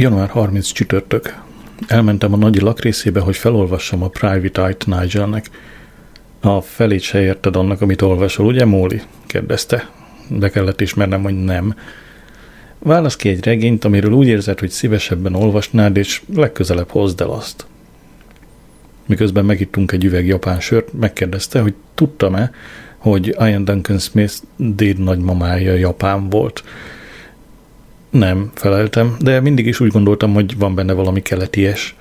Január 30 csütörtök. Elmentem a nagy lakrészébe, hogy felolvassam a Private Eye-t Nigelnek. A felét se érted annak, amit olvasol, ugye, Móli? kérdezte. Be kellett ismernem, hogy nem. Válasz ki egy regényt, amiről úgy érzed, hogy szívesebben olvasnád, és legközelebb hozd el azt. Miközben megittunk egy üveg japán sört, megkérdezte, hogy tudtam-e, hogy Ian Duncan Smith déd nagymamája japán volt. Nem, feleltem, de mindig is úgy gondoltam, hogy van benne valami keleties.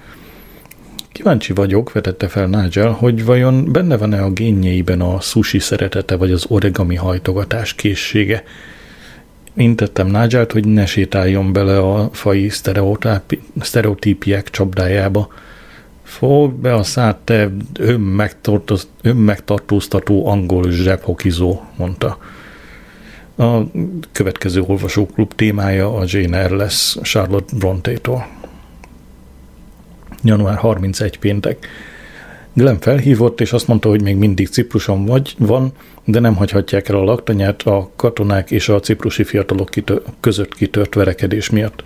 Kíváncsi vagyok, vetette fel Nigel, hogy vajon benne van-e a génjeiben a sushi szeretete vagy az origami hajtogatás készsége. Intettem Nigelt, hogy ne sétáljon bele a fai sztereotípiek csapdájába. Fogd be a szád, te önmegtartóztató angol zsebhokizó, mondta. A következő olvasóklub témája a Jane Eyre lesz Charlotte Bronte-tól. Január 31 péntek. Glenn felhívott, és azt mondta, hogy még mindig Cipruson vagy, van, de nem hagyhatják el a laktanyát a katonák és a ciprusi fiatalok kitö- között kitört verekedés miatt.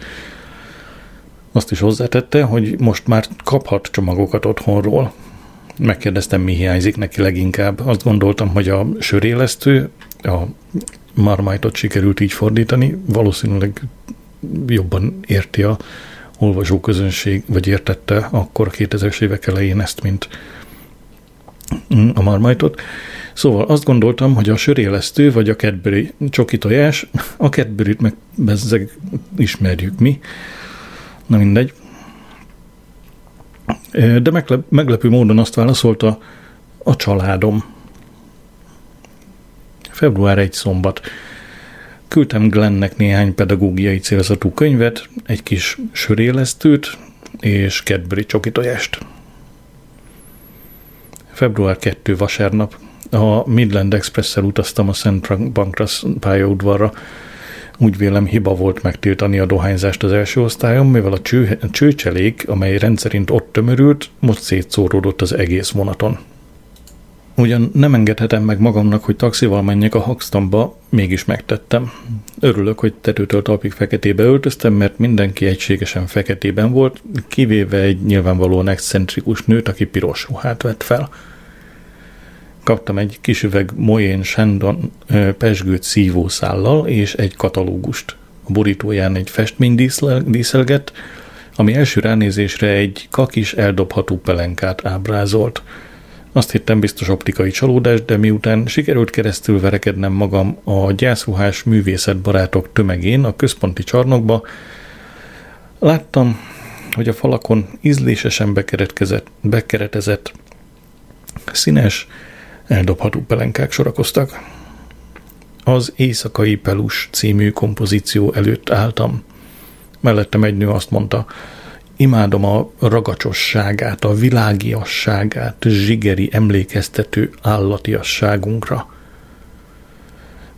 Azt is hozzátette, hogy most már kaphat csomagokat otthonról. Megkérdeztem, mi hiányzik neki leginkább. Azt gondoltam, hogy a sörélesztő, a marmajtot sikerült így fordítani, valószínűleg jobban érti a olvasóközönség, vagy értette akkor a 2000-es évek elején ezt, mint a marmajtot. Szóval azt gondoltam, hogy a sörélesztő, vagy a Cadbury csoki tojás, a Cadbury-t meg bezzeg ismerjük mi, na mindegy. De meglepő módon azt válaszolta a családom. Február 1 szombat. Küldtem Glennnek néhány pedagógiai célzatú könyvet, egy kis sörélesztőt és Cadbury csokitojást. Február 2 vasárnap. A Midland Express-szel utaztam a St. Pancras pályaudvarra. Úgy vélem hiba volt megtiltani a dohányzást az első osztályon, mivel a, cső, csőcselék, amely rendszerint ott tömörült, most szétszóródott az egész vonaton. Ugyan nem engedhetem meg magamnak, hogy taxival menjek a Hoxtonba, mégis megtettem. Örülök, hogy tetőtől talpig feketébe öltöztem, mert mindenki egységesen feketében volt, kivéve egy nyilvánvalóan excentrikus nőt, aki piros ruhát vett fel. Kaptam egy kis üveg Moyen Shandon pesgőt szívószállal és egy katalógust. A borítóján egy festmény díszelgett, ami első ránézésre egy kakis eldobható pelenkát ábrázolt – azt hittem biztos optikai csalódás, de miután sikerült keresztül verekednem magam a gyászruhás művészetbarátok tömegén a központi csarnokba, láttam, hogy a falakon ízlésesen bekeretezett színes, eldobható pelenkák sorakoztak. Az Éjszakai Pelus című kompozíció előtt álltam. Mellettem egy nő azt mondta, Imádom a ragacsosságát, a világiasságát, zsigeri emlékeztető állatiasságunkra.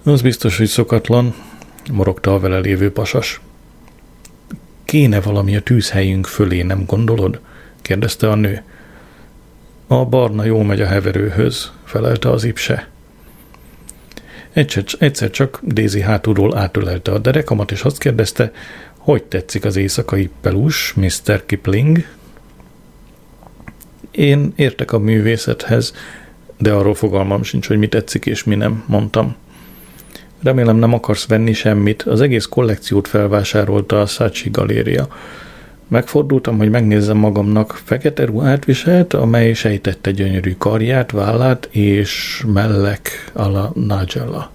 Az biztos, hogy szokatlan, morogta a vele lévő pasas. Kéne valami a tűzhelyünk fölé, nem gondolod? kérdezte a nő. A barna jó megy a heverőhöz, felelte az ipse. Egyszer, egyszer csak Daisy hátulról átölelte a derekamat, és azt kérdezte, hogy tetszik az éjszakai pelus, Mr. Kipling? Én értek a művészethez, de arról fogalmam sincs, hogy mi tetszik és mi nem, mondtam. Remélem nem akarsz venni semmit, az egész kollekciót felvásárolta a Sachi Galéria. Megfordultam, hogy megnézzem magamnak fekete ruhát viselt, amely sejtette gyönyörű karját, vállát és mellek a la Nigella.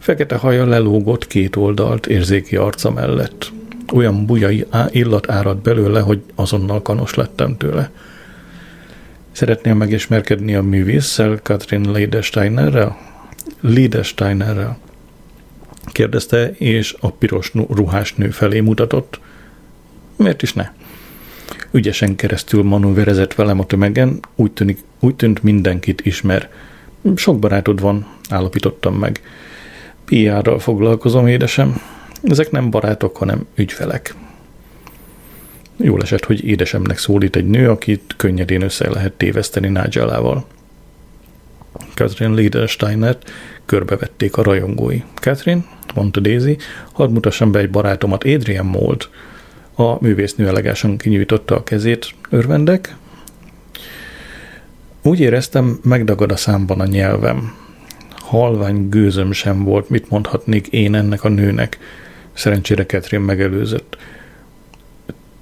Fekete haja lelógott két oldalt érzéki arca mellett. Olyan bujai illat árad belőle, hogy azonnal kanos lettem tőle. Szeretnél megismerkedni a művésszel, Katrin Liedesteinerrel? Liedesteinerrel. Kérdezte, és a piros ruhás nő felé mutatott. Miért is ne? Ügyesen keresztül manőverezett velem a tömegen, úgy, tűnik, úgy tűnt mindenkit ismer. Sok barátod van, állapítottam meg. PR-ral foglalkozom, édesem. Ezek nem barátok, hanem ügyfelek. Jól esett, hogy édesemnek szólít egy nő, akit könnyedén össze lehet téveszteni Nigellával. Catherine Liedersteinert körbevették a rajongói. Catherine, mondta Daisy, hadd mutassam be egy barátomat, Adrian Mold. A művésznő elegásan kinyújtotta a kezét, örvendek. Úgy éreztem, megdagad a számban a nyelvem. Halvány gőzöm sem volt, mit mondhatnék én ennek a nőnek. Szerencsére Catherine megelőzött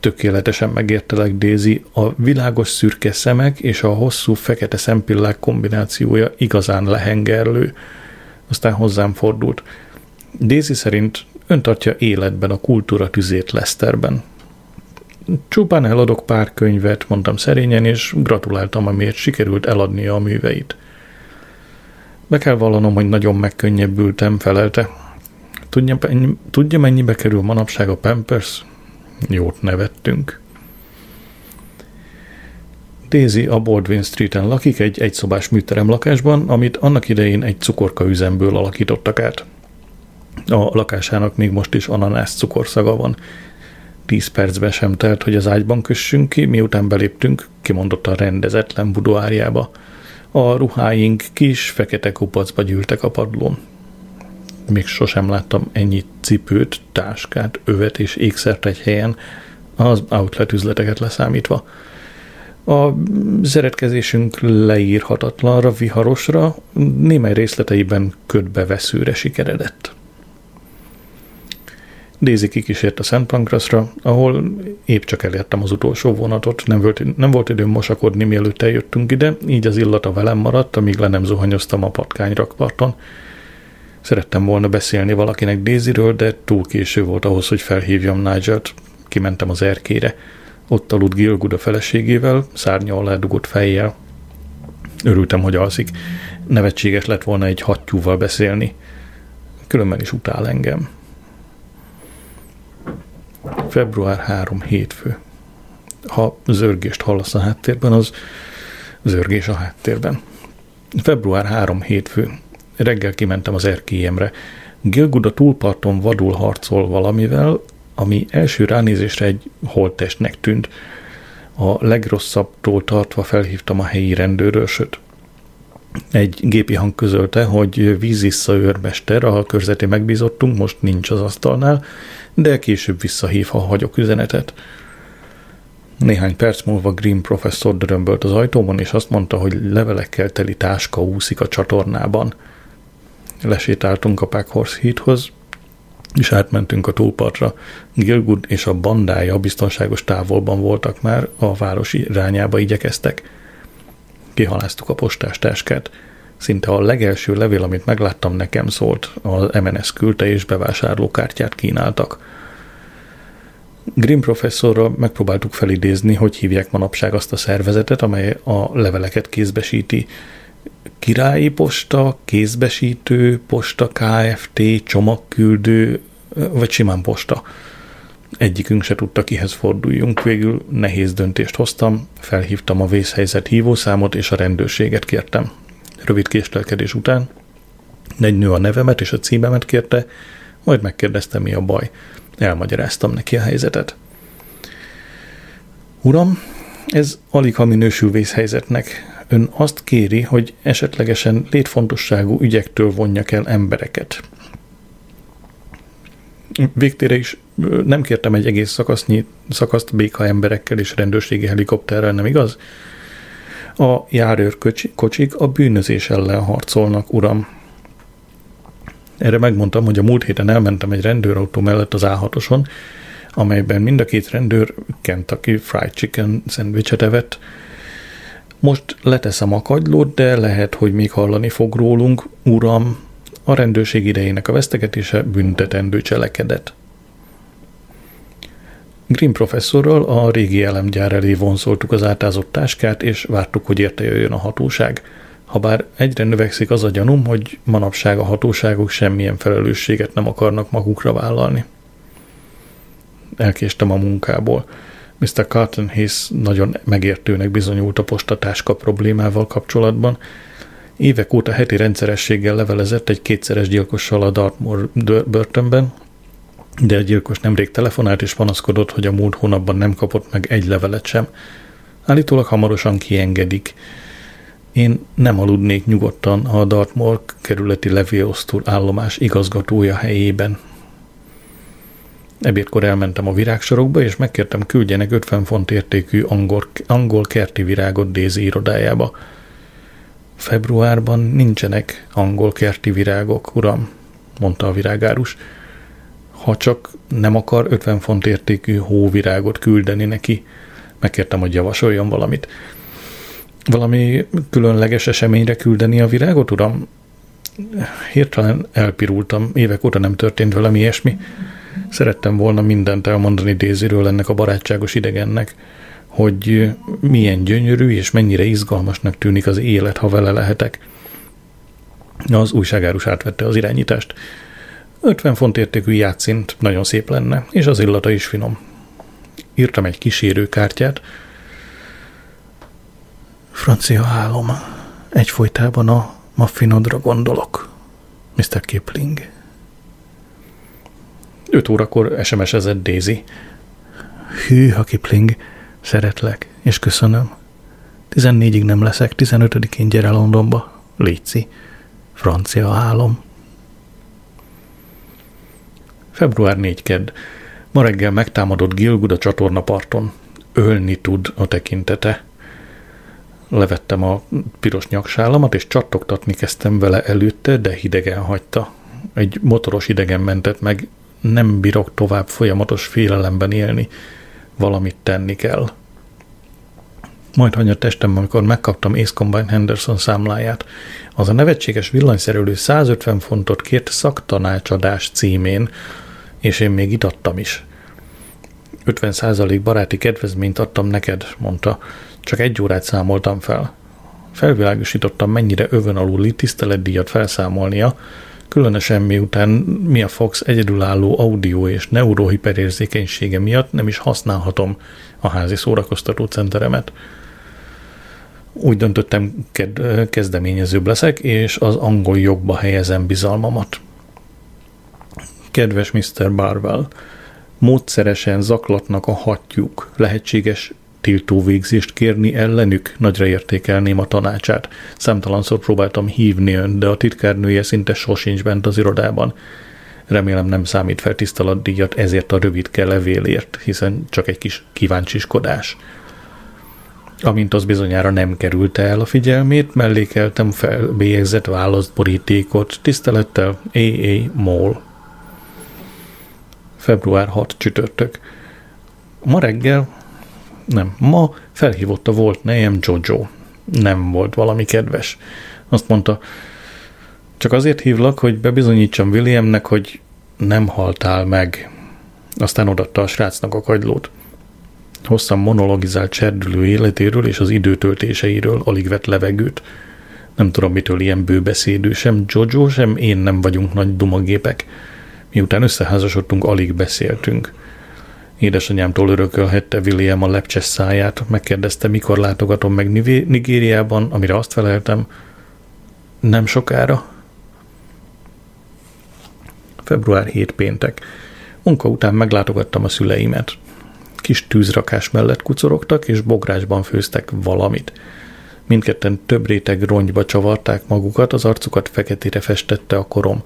tökéletesen megértelek, Daisy, a világos szürke szemek és a hosszú fekete szempillák kombinációja igazán lehengerlő. Aztán hozzám fordult. Daisy szerint ön tartja életben a kultúra tüzét Leszterben. Csupán eladok pár könyvet, mondtam szerényen, és gratuláltam, amiért sikerült eladnia a műveit. Be kell vallanom, hogy nagyon megkönnyebbültem, felelte. Tudja, tudja mennyibe kerül manapság a Pampers? Jót nevettünk. Daisy a Baldwin Street-en lakik egy egyszobás műterem lakásban, amit annak idején egy cukorka üzemből alakítottak át. A lakásának még most is ananász cukorszaga van. Tíz percben sem telt, hogy az ágyban kössünk ki, miután beléptünk, kimondottan rendezetlen budoárjába. A ruháink kis, fekete kupacba gyűltek a padlón. Még sosem láttam ennyi cipőt, táskát, övet és ékszert egy helyen, az outlet üzleteket leszámítva. A szeretkezésünk leírhatatlanra, viharosra, némely részleteiben ködbeveszőre sikeredett. Daisy kikísért a Szent Pankraszra, ahol épp csak elértem az utolsó vonatot, nem volt, nem volt időm mosakodni, mielőtt eljöttünk ide, így az illata velem maradt, amíg le nem zuhanyoztam a patkányrakparton. Szerettem volna beszélni valakinek Daisyről, de túl késő volt ahhoz, hogy felhívjam Nigelt. Kimentem az erkére. Ott aludt Gilgud a feleségével, szárnya alá dugott fejjel. Örültem, hogy alszik. Nevetséges lett volna egy hattyúval beszélni. Különben is utál engem. Február 3 hétfő. Ha zörgést hallasz a háttérben, az zörgés a háttérben. Február 3 hétfő. Reggel kimentem az erkélyemre. Gilgud túlparton vadul harcol valamivel, ami első ránézésre egy holttestnek tűnt. A legrosszabbtól tartva felhívtam a helyi rendőrösöt. Egy gépi hang közölte, hogy vízissza őrmester, a körzeti megbízottunk, most nincs az asztalnál, de később visszahív, ha hagyok üzenetet. Néhány perc múlva Green professzor dörömbölt az ajtóban, és azt mondta, hogy levelekkel teli táska úszik a csatornában – lesétáltunk a Packhorse hídhoz, és átmentünk a túlpartra. Gilgud és a bandája biztonságos távolban voltak már, a város irányába igyekeztek. Kihaláztuk a postás táskát. Szinte a legelső levél, amit megláttam, nekem szólt. Az MNS küldte és bevásárlókártyát kínáltak. Grimm professzorral megpróbáltuk felidézni, hogy hívják manapság azt a szervezetet, amely a leveleket kézbesíti királyi posta, kézbesítő, posta KFT, csomagküldő, vagy simán posta. Egyikünk se tudta, kihez forduljunk. Végül nehéz döntést hoztam, felhívtam a vészhelyzet hívószámot, és a rendőrséget kértem. Rövid késlelkedés után egy nő a nevemet és a címemet kérte, majd megkérdezte, mi a baj. Elmagyaráztam neki a helyzetet. Uram, ez alig ha minősül vészhelyzetnek. Ön azt kéri, hogy esetlegesen létfontosságú ügyektől vonjak el embereket. Végtére is nem kértem egy egész szakasznyi, szakaszt béka emberekkel és rendőrségi helikopterrel, nem igaz? A járőrkocsik a bűnözés ellen harcolnak, uram. Erre megmondtam, hogy a múlt héten elmentem egy rendőrautó mellett az A6-oson, amelyben mind a két rendőr Kentucky Fried Chicken szendvicset evett, most leteszem a kagylót, de lehet, hogy még hallani fog rólunk, uram, a rendőrség idejének a vesztegetése büntetendő cselekedet. Green professzorral a régi elemgyár elé vonszoltuk az átázott táskát, és vártuk, hogy érte jöjjön a hatóság. Habár egyre növekszik az a gyanúm, hogy manapság a hatóságok semmilyen felelősséget nem akarnak magukra vállalni. Elkéstem a munkából. Mr. Carton Hayes nagyon megértőnek bizonyult a postatáska problémával kapcsolatban. Évek óta heti rendszerességgel levelezett egy kétszeres gyilkossal a Dartmoor börtönben, de a gyilkos nemrég telefonált és panaszkodott, hogy a múlt hónapban nem kapott meg egy levelet sem. Állítólag hamarosan kiengedik. Én nem aludnék nyugodtan a Dartmoor kerületi levélosztó állomás igazgatója helyében. Ebédkor elmentem a virágsorokba, és megkértem küldjenek 50 font értékű angol, angol kerti virágot Dézi irodájába. Februárban nincsenek angol kerti virágok, uram, mondta a virágárus. Ha csak nem akar 50 font értékű hóvirágot küldeni neki, megkértem, hogy javasoljon valamit. Valami különleges eseményre küldeni a virágot, uram? Hirtelen elpirultam, évek óta nem történt velem ilyesmi. Szerettem volna mindent elmondani Déziről ennek a barátságos idegennek, hogy milyen gyönyörű és mennyire izgalmasnak tűnik az élet, ha vele lehetek. Az újságárus átvette az irányítást. 50 font értékű játszint nagyon szép lenne, és az illata is finom. Írtam egy kísérőkártyát. Francia álom. Egyfolytában a maffinodra gondolok. Mr. Kipling. 5 órakor SMS-ezett Daisy. Hű, ha Kipling, szeretlek, és köszönöm. 14-ig nem leszek, 15-én gyere Londonba. Léci. Francia álom. Február 4 kedd. Ma reggel megtámadott Gilgud a csatornaparton. Ölni tud a tekintete. Levettem a piros nyaksállamat, és csattogtatni kezdtem vele előtte, de hidegen hagyta. Egy motoros idegen mentett meg, nem bírok tovább folyamatos félelemben élni. Valamit tenni kell. Majd hanya testem, amikor megkaptam Ace Combine Henderson számláját. Az a nevetséges villanyszerelő 150 fontot kért szaktanácsadás címén, és én még itattam is. 50% baráti kedvezményt adtam neked, mondta. Csak egy órát számoltam fel. Felvilágosítottam, mennyire övön aluli tiszteletdíjat felszámolnia, különösen miután Mia Fox egyedülálló audio és neurohiperérzékenysége miatt nem is használhatom a házi szórakoztató centeremet. Úgy döntöttem, kezdeményezőbb leszek, és az angol jogba helyezem bizalmamat. Kedves Mr. Barwell, módszeresen zaklatnak a hatjuk. Lehetséges tiltóvégzést kérni ellenük, nagyra értékelném a tanácsát. Számtalanszor próbáltam hívni ön, de a titkárnője szinte sosincs bent az irodában. Remélem nem számít fel tisztalatdíjat ezért a rövidke levélért, hiszen csak egy kis kíváncsiskodás. Amint az bizonyára nem kerülte el a figyelmét, mellékeltem fel bélyegzett választborítékot, tisztelettel A.A. Moll február 6 csütörtök. Ma reggel, nem, ma felhívott a volt nejem Jojo. Nem volt valami kedves. Azt mondta, csak azért hívlak, hogy bebizonyítsam Williamnek, hogy nem haltál meg. Aztán odatta a srácnak a kagylót. Hosszan monologizált cserdülő életéről és az időtöltéseiről alig vett levegőt. Nem tudom, mitől ilyen bőbeszédő, sem Jojo, sem én nem vagyunk nagy dumagépek. Miután összeházasodtunk, alig beszéltünk. Édesanyámtól örökölhette William a lepcses száját, megkérdezte, mikor látogatom meg Nigériában, amire azt feleltem, nem sokára. Február 7 péntek. Munka után meglátogattam a szüleimet. Kis tűzrakás mellett kucorogtak, és bográsban főztek valamit. Mindketten több réteg rongyba csavarták magukat, az arcukat feketére festette a korom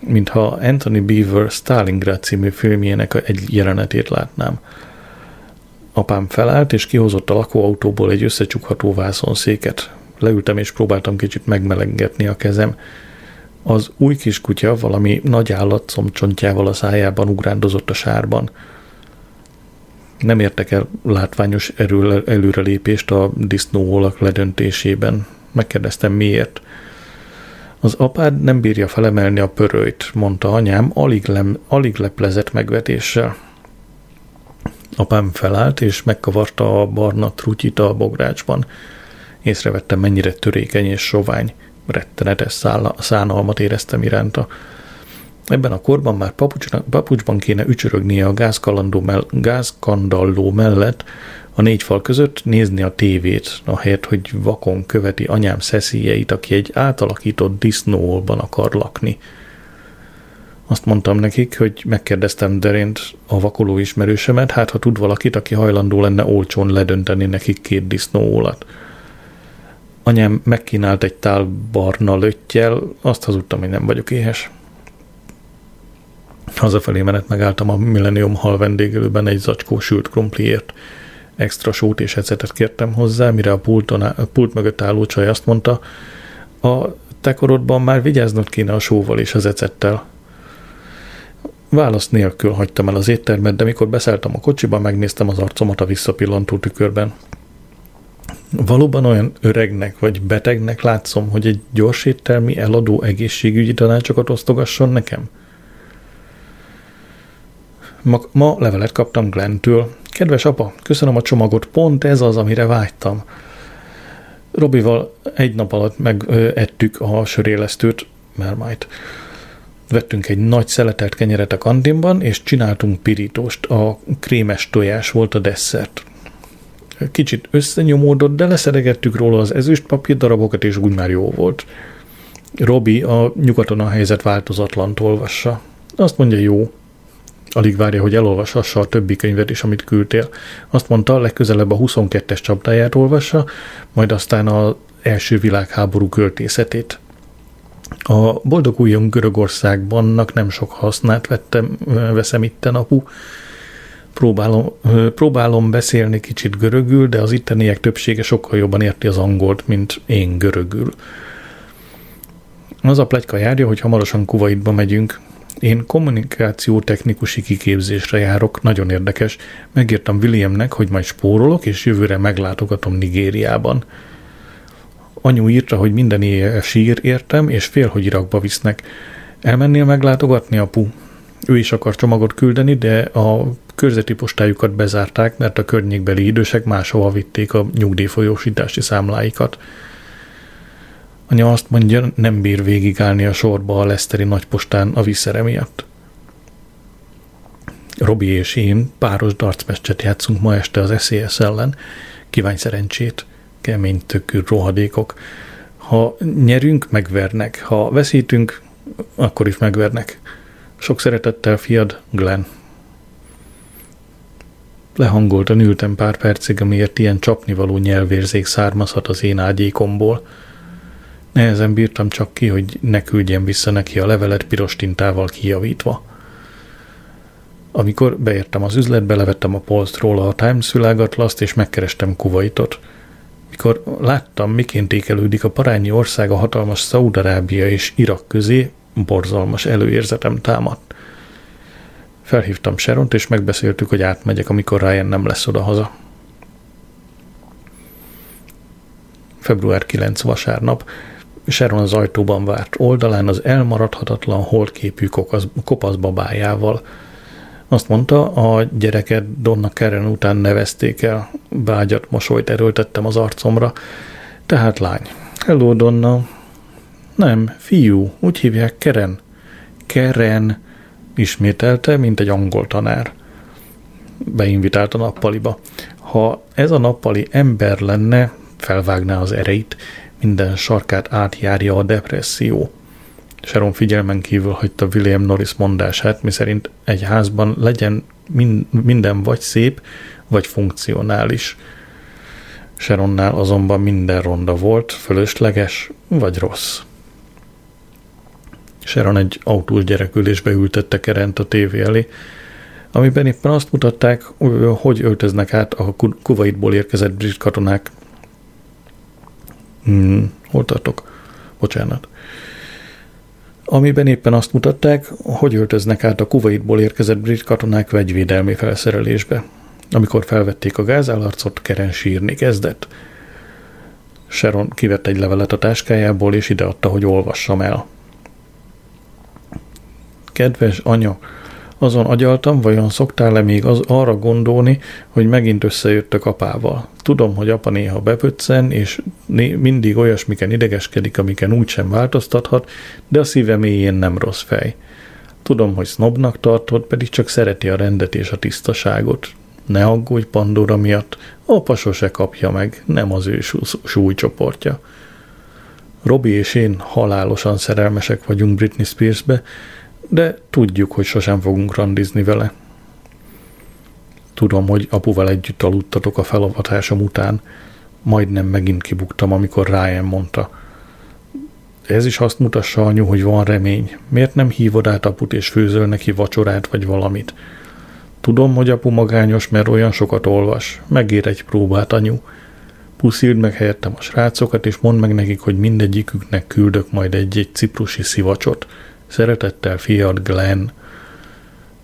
mintha Anthony Beaver Stalingrad című filmjének egy jelenetét látnám. Apám felállt, és kihozott a lakóautóból egy összecsukható vászonszéket. Leültem, és próbáltam kicsit megmelengetni a kezem. Az új kiskutya valami nagy állat combcsontjával a szájában ugrándozott a sárban. Nem értek el látványos erő, előrelépést a disznóolak ledöntésében. Megkérdeztem miért. Az apád nem bírja felemelni a pörőt, mondta anyám, alig, lem, alig leplezett megvetéssel. Apám felállt, és megkavarta a barna trutyit a bográcsban. Észrevettem, mennyire törékeny és sovány. Rettenetes szála, szánalmat éreztem iránta. Ebben a korban már papucsban kéne ücsörögnie a gázkandalló mellett, a négy fal között nézni a tévét, ahelyett, hogy vakon követi anyám szeszélyeit, aki egy átalakított disznóolban akar lakni. Azt mondtam nekik, hogy megkérdeztem Derént, a vakoló ismerősemet, hát ha tud valakit, aki hajlandó lenne olcsón ledönteni nekik két disznóolat. Anyám megkínált egy tál barna löttyel, azt hazudtam, hogy nem vagyok éhes. Hazafelé menet megálltam a Millennium Hall vendégelőben egy zacskó sült krumpliért. Extra sót és ecetet kértem hozzá, mire a, pulton, a pult mögött álló csaj azt mondta, a te korodban már vigyáznod kéne a sóval és az ecettel. Válasz nélkül hagytam el az éttermet, de mikor beszálltam a kocsiba, megnéztem az arcomat a visszapillantó tükörben. Valóban olyan öregnek vagy betegnek látszom, hogy egy gyors éttermi eladó egészségügyi tanácsokat osztogasson nekem? Ma, ma levelet kaptam Glentől. Kedves apa, köszönöm a csomagot, pont ez az, amire vágytam. Robival egy nap alatt megettük a sörélesztőt, mert majd vettünk egy nagy szeletelt kenyeret a kantinban, és csináltunk pirítóst. A krémes tojás volt a desszert. Kicsit összenyomódott, de leszedegettük róla az ezüst papír darabokat, és úgy már jó volt. Robi a nyugaton a helyzet változatlan olvassa. Azt mondja, jó. Alig várja, hogy elolvashassa a többi könyvet is, amit küldtél. Azt mondta, legközelebb a 22-es csapdáját olvassa, majd aztán az első világháború költészetét. A boldog újon Görögországbannak nem sok hasznát vettem, veszem itten apu. Próbálom, próbálom beszélni kicsit görögül, de az itteniek többsége sokkal jobban érti az angolt, mint én görögül. Az a plegyka járja, hogy hamarosan Kuwaitba megyünk. Én kommunikáció technikusi kiképzésre járok, nagyon érdekes. Megírtam Williamnek, hogy majd spórolok, és jövőre meglátogatom Nigériában. Anyu írta, hogy minden éjjel sír értem, és fél, hogy Irakba visznek. Elmennél meglátogatni, apu? Ő is akar csomagot küldeni, de a körzeti postájukat bezárták, mert a környékbeli idősek máshova vitték a nyugdíjfolyósítási számláikat. Anya azt mondja, nem bír végigállni a sorba a Leszteri nagypostán a viszere miatt. Robi és én páros darcmeccset játszunk ma este az SZSZ ellen. Kívánj szerencsét! kemény tökű rohadékok. Ha nyerünk, megvernek. Ha veszítünk, akkor is megvernek. Sok szeretettel, fiad, Glenn. Lehangoltan ültem pár percig, amiért ilyen csapnivaló nyelvérzék származhat az én ágyékomból. Nehezen bírtam csak ki, hogy ne küldjem vissza neki a levelet piros tintával kijavítva. Amikor beértem az üzletbe, levettem a polcról a Times világatlaszt, és megkerestem Kuwaitot – mikor láttam, miként ékelődik a parányi ország a hatalmas Szaudarábia és Irak közé, borzalmas előérzetem támadt. Felhívtam Seront, és megbeszéltük, hogy átmegyek, amikor Ryan nem lesz odahaza. Február 9 vasárnap Sharon az ajtóban várt oldalán az elmaradhatatlan holdképű kopasz babájával, azt mondta, a gyereket Donna Karen után nevezték el. Vágyat mosolyt erőltettem az arcomra. Tehát lány. Hello, Donna. Nem, fiú, úgy hívják Keren. Keren, ismételte, mint egy angol tanár. Beinvitált a nappaliba. Ha ez a nappali ember lenne, felvágná az ereit, minden sarkát átjárja a depresszió. Sharon figyelmen kívül hagyta William Norris mondását, miszerint egy házban legyen minden vagy szép, vagy funkcionális. Sharonnál azonban minden ronda volt, fölösleges, vagy rossz. Sharon egy autós gyerekülésbe ültette Kerent a tévé elé, amiben éppen azt mutatták, hogy öltöznek át a Kuwaitból érkezett brit katonák. Hmm, hol tartok? Bocsánat amiben éppen azt mutatták, hogy öltöznek át a Kuwaitból érkezett brit katonák vegyvédelmi felszerelésbe. Amikor felvették a gázállarcot, Keren sírni kezdett. Sharon kivett egy levelet a táskájából, és ideadta, hogy olvassam el. Kedves anya, azon agyaltam, vajon szoktál-e még az arra gondolni, hogy megint összejöttök apával. Tudom, hogy apa néha bepöccen, és né- mindig olyasmiken idegeskedik, amiken úgysem változtathat, de a szíve mélyén nem rossz fej. Tudom, hogy sznobnak tartod, pedig csak szereti a rendet és a tisztaságot. Ne aggódj Pandora miatt, apa sose kapja meg, nem az ő súlycsoportja. Robi és én halálosan szerelmesek vagyunk Britney Spearsbe, de tudjuk, hogy sosem fogunk randizni vele. Tudom, hogy apuval együtt aludtatok a felavatásom után, majdnem megint kibuktam, amikor Ryan mondta. ez is azt mutassa anyu, hogy van remény. Miért nem hívod át aput és főzöl neki vacsorát vagy valamit? Tudom, hogy apu magányos, mert olyan sokat olvas. Megér egy próbát, anyu. Puszild meg helyettem a srácokat, és mondd meg nekik, hogy mindegyiküknek küldök majd egy-egy ciprusi szivacsot. Szeretettel fiad Glenn.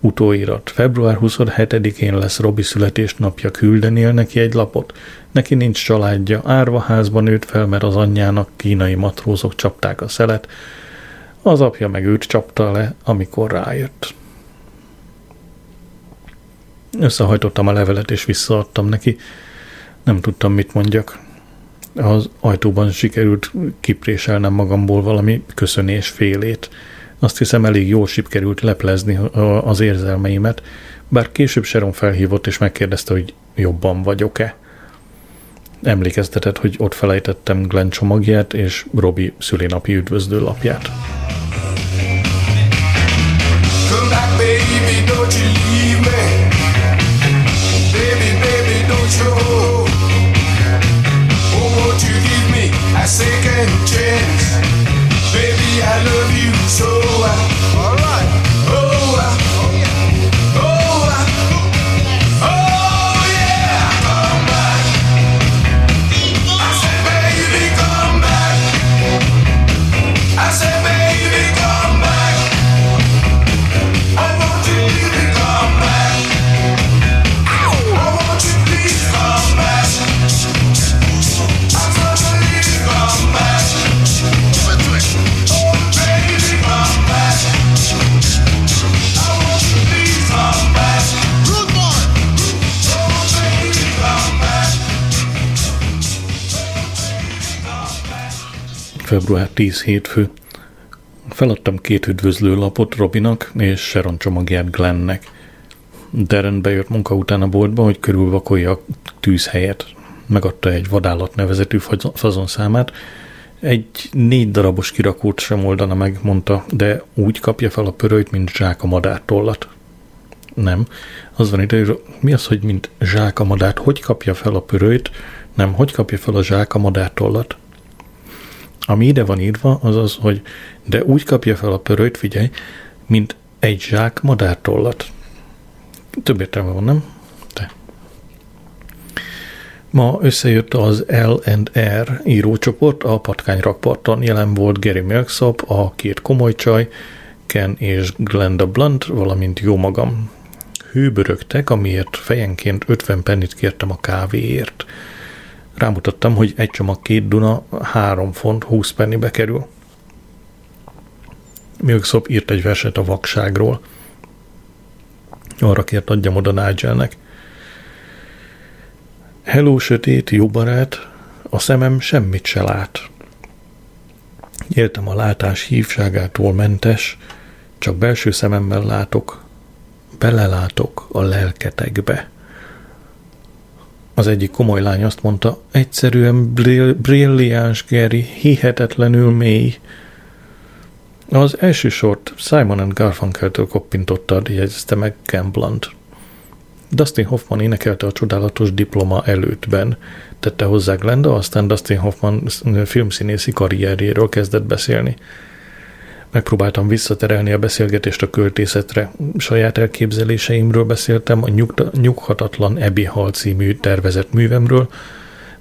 Utóirat. Február 27-én lesz Robi születésnapja, küldenél neki egy lapot? Neki nincs családja, árvaházban nőtt fel, mert az anyjának kínai matrózok csapták a szelet, az apja meg őt csapta le, amikor rájött. Összehajtottam a levelet és visszaadtam neki. Nem tudtam, mit mondjak. Az ajtóban sikerült kipréselnem magamból valami köszönés félét. Azt hiszem elég jól sikerült leplezni az érzelmeimet, bár később Sharon felhívott és megkérdezte, hogy jobban vagyok-e. Emlékeztetett, hogy ott felejtettem Glenn csomagját és Robi szülinapi üdvözlőlapját. Second chance? So I Február 10 hétfő. Feladtam két üdvözlőlapot Robinak és Sharon csomagját Glennnek. Darren bejött munka után a boltba, hogy körülvakolja a tűzhelyet. Megadta egy vadállat nevezetű fazon számát. Egy négy darabos kirakót sem oldana meg, mondta, de úgy kapja fel a pörőt, mint zsák a madártollat. Nem. Az van ide, hogy mi az, hogy mint zsák a madárt? Hogy kapja fel a pörőt? Nem, hogy kapja fel a zsák a madártollat? Ami ide van írva, az az, hogy de úgy kapja fel a pörőt, figyelj, mint egy zsák madártollat. Több értelme van, nem? De. Ma összejött az L&R írócsoport a Patkány rakparton. Jelen volt Gary Milksop, a két komoly csaj, Ken és Glenda Blunt, valamint jó magam. Hőbörögtek, amiért fejenként 50 pennit kértem a kávéért. Rámutattam, hogy egy csomag két duna 3 font 20 pennibe kerül. Milksop írt egy verset a vakságról. Arra kért adjam oda Nigelnek. Hello, sötét, jó barát, a szemem semmit se lát. Éltem a látás hívságától mentes, csak belső szememmel látok, belelátok a lelketekbe. Az egyik komoly lány azt mondta, egyszerűen brill- brilliáns, Gary, hihetetlenül mély. Az első sort Simon and Garfunkeltől koppintottad, jegyezte meg Blunt. Dustin Hoffman énekelte a csodálatos diploma előttben, tette hozzá Glenda, aztán Dustin Hoffman filmszínészi karrierjéről kezdett beszélni. Megpróbáltam visszaterelni a beszélgetést a költészetre. Saját elképzeléseimről beszéltem, a nyugta, Nyughatatlan Ebi Hal című tervezett művemről,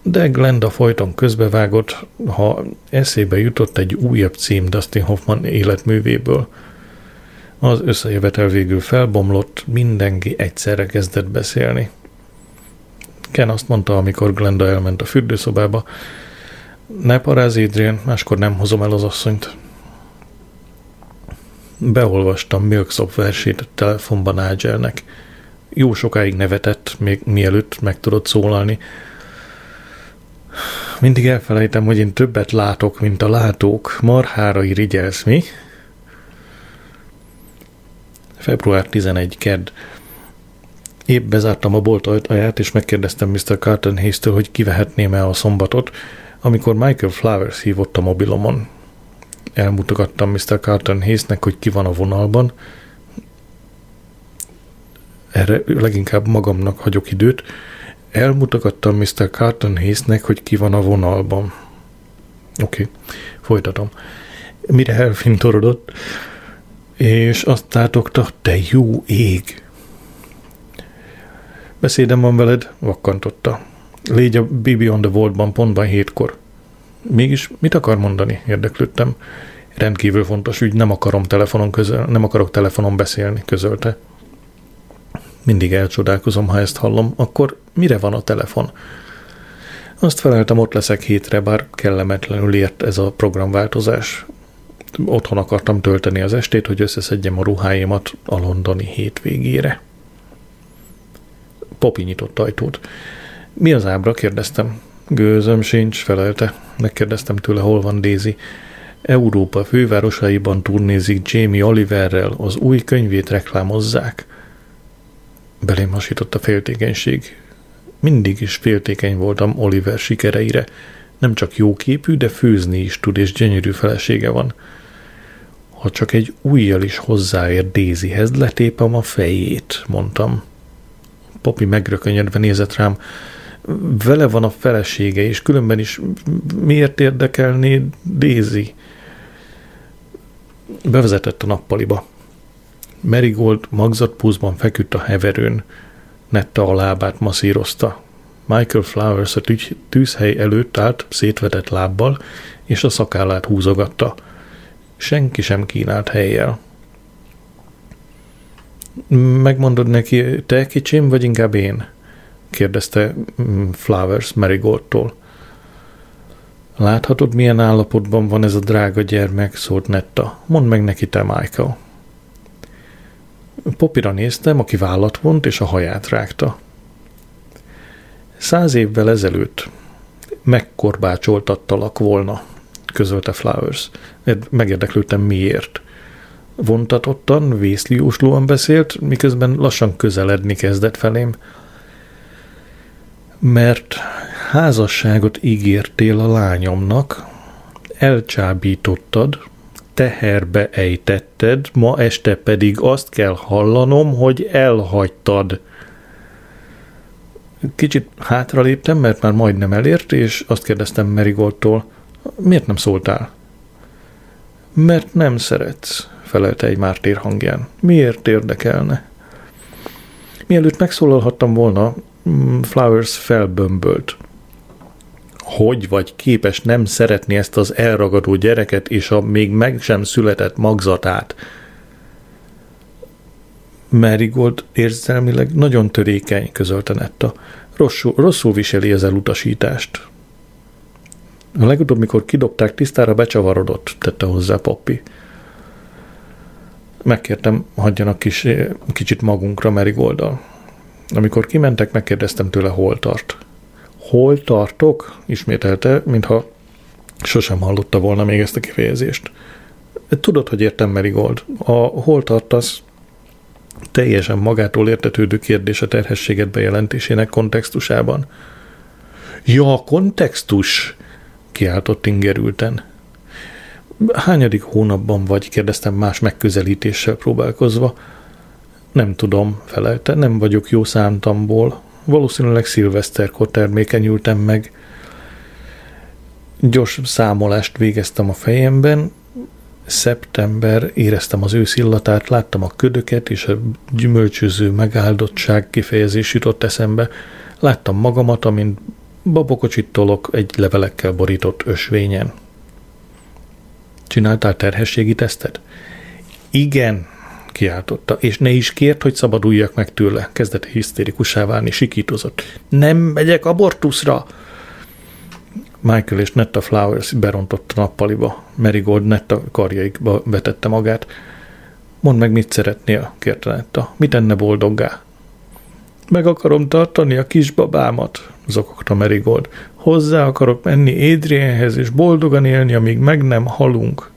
de Glenda folyton közbevágott, ha eszébe jutott egy újabb cím Dustin Hoffman életművéből. Az összejövetel végül felbomlott, mindenki egyszerre kezdett beszélni. Ken azt mondta, amikor Glenda elment a fürdőszobába, ne paráz Adrian, máskor nem hozom el az asszonyt. Beolvastam Milksop versét a telefonban Nigelnek. Jó sokáig nevetett, még mielőtt meg tudott szólalni. Mindig elfelejtem, hogy én többet látok, mint a látók. Marhára irigyelsz, mi? Február 11. kedd. Épp bezártam a bolt ajtaját, és megkérdeztem Mr. Carton Hayes-től, hogy kivehetném-e a szombatot, amikor Michael Flowers hívott a mobilomon. Elmutogattam Mr. Carton Hayesnek, hogy ki van a vonalban. Erre leginkább magamnak hagyok időt. Elmutogattam Mr. Carton Hayesnek, hogy ki van a vonalban. Oké, okay, folytatom. mire elfintorodott, és azt tátogta, te jó ég. Beszédem van veled, vakkantotta. Légy a Bibi on the Vault-ban pontban hétkor. Mégis mit akar mondani? Érdeklődtem. Rendkívül fontos ügy, nem akarom telefonon közöl, nem akarok telefonon beszélni, közölte. Mindig elcsodálkozom, ha ezt hallom. Akkor mire van a telefon? Azt feleltem, ott leszek hétre, bár kellemetlenül ért ez a programváltozás. Otthon akartam tölteni az estét, hogy összeszedjem a ruháimat a londoni hétvégére. Popi nyitott ajtót. Mi az ábra? kérdeztem. Gőzöm sincs, felelte. Megkérdeztem tőle, hol van Daisy. Európa fővárosaiban turnézik Jamie Oliverrel, az új könyvét reklámozzák. Belém hasított a féltékenység. Mindig is féltékeny voltam Oliver sikereire. Nem csak jóképű, de főzni is tud, és gyönyörű felesége van. Ha csak egy ujjal is hozzáér Daisyhez, letépem a fejét, mondtam. Popi megrökönyedve nézett rám. Vele van a felesége, és különben is miért érdekelné Daisy? Bevezetett a nappaliba. Marigold magzatpúzban feküdt a heverőn. Netta a lábát masszírozta. Michael Flowers a tűzhely előtt állt szétvetett lábbal, és a szakállát húzogatta. Senki sem kínált helyjel. Megmondod neki, te kicsim, vagy inkább én? Kérdezte mm, Flowers Marigoldtól. Láthatod, milyen állapotban van ez a drága gyermek, szólt Netta. Mondd meg neki te, Michael. Popira néztem, aki vállat vont, és a haját rágta. Száz évvel ezelőtt megkorbácsoltattalak volna, közölte Flowers. Megérdeklődtem miért. Vontatottan, vészlióslóan beszélt, miközben lassan közeledni kezdett felém. Mert házasságot ígértél a lányomnak, elcsábítottad, teherbe ejtetted, ma este pedig azt kell hallanom, hogy elhagytad. Kicsit hátraléptem, mert már majdnem elért, és azt kérdeztem Merigoldtól, miért nem szóltál? Mert nem szeretsz, felelte egy mártír hangján. Miért érdekelne? Mielőtt megszólalhattam volna, Flowers felbömbölt hogy vagy képes nem szeretni ezt az elragadó gyereket és a még meg sem született magzatát. Marigold érzelmileg nagyon törékeny, közölte Netta. Rosszul, rosszul viseli az elutasítást. A legutóbb, mikor kidobták, tisztára becsavarodott, tette hozzá Poppy. Megkértem, hagyjanak kis, kicsit magunkra Marigolddal. Amikor kimentek, megkérdeztem tőle, hol tart. Hol tartok? Ismételte, mintha sosem hallotta volna még ezt a kifejezést. Tudod, hogy értem, Merigold. A hol tartasz teljesen magától értetődő kérdés a terhességet bejelentésének kontextusában. Ja, kontextus! kiáltott ingerülten. Hányadik hónapban vagy? kérdeztem más megközelítéssel próbálkozva. Nem tudom, felelte, nem vagyok jó szántamból. Valószínűleg szilveszterkor termékenyültem meg. Gyors számolást végeztem a fejemben, szeptember, éreztem az őszillatát, láttam a ködöket, és a gyümölcsöző megáldottság kifejezés jutott eszembe. Láttam magamat, amint babokocsit tolok egy levelekkel borított ösvényen. Csináltál terhességi tesztet? Igen, kiáltotta, és ne is kért, hogy szabaduljak meg tőle. Kezdett hisztérikusá válni, sikítozott. Nem megyek abortuszra! Michael és Netta Flowers berontott a nappaliba. Marigold Netta karjaikba vetette magát. Mondd meg, mit szeretnél, kérte Netta. Mit tenne boldoggá? Meg akarom tartani a kisbabámat, zokogta Marigold. Hozzá akarok menni Adrienhez, és boldogan élni, amíg meg nem halunk.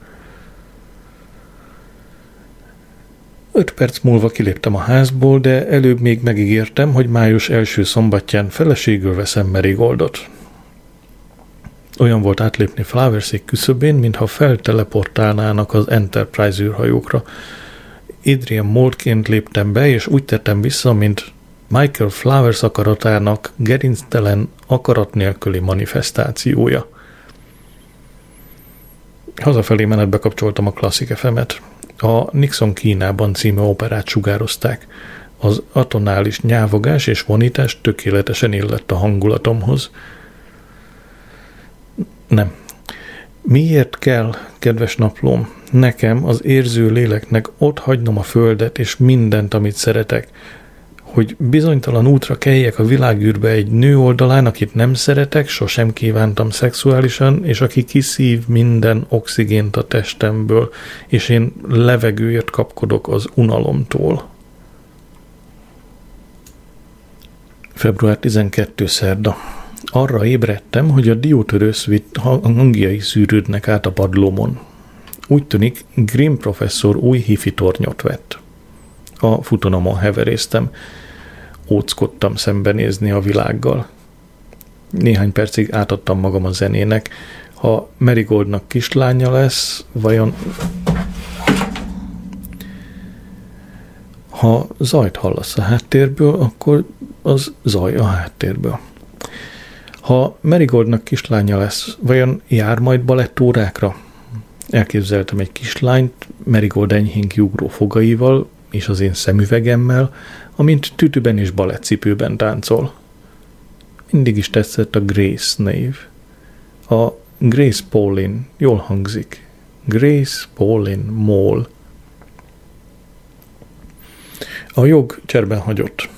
Öt perc múlva kiléptem a házból, de előbb még megígértem, hogy május első szombatján feleségül veszem Marigoldot. Olyan volt átlépni Flowerszék küszöbén, mintha felteleportálnának az Enterprise űrhajókra. Adrian Moldként léptem be, és úgy tettem vissza, mint Michael Flowers akaratának gerinctelen akarat nélküli manifestációja. Hazafelé menetbe kapcsoltam a Classic FM-et. A Nixon Kínában című operát sugározták. Az atonális nyávogás és vonítás tökéletesen illett a hangulatomhoz. Nem. Miért kell, kedves naplóm, nekem, az érző léleknek ott hagynom a földet és mindent, amit szeretek, hogy bizonytalan útra keljek a világűrbe egy nő oldalán, akit nem szeretek, sosem kívántam szexuálisan, és aki kiszív minden oxigént a testemből, és én levegőért kapkodok az unalomtól. Február 12. szerda. Arra ébredtem, hogy a diótörősz hangjai szűrődnek át a padlómon. Úgy tűnik, Grimm professzor új hifi tornyot vett. A futonomon heveréztem, óckodtam szembenézni a világgal. Néhány percig átadtam magam a zenének. Ha Marigoldnak kislánya lesz, vajon... Ha zajt hallasz a háttérből, akkor az zaj a háttérből. Ha Marigoldnak kislánya lesz, vajon jár majd balettórákra? Elképzeltem egy kislányt Marigold enyhén kiugró fogaival és az én szemüvegemmel, amint tütüben és balettcipőben táncol. Mindig is tetszett a Grace név. A Grace Paulin jól hangzik. Grace Paulin Mall. A jog cserben hagyott.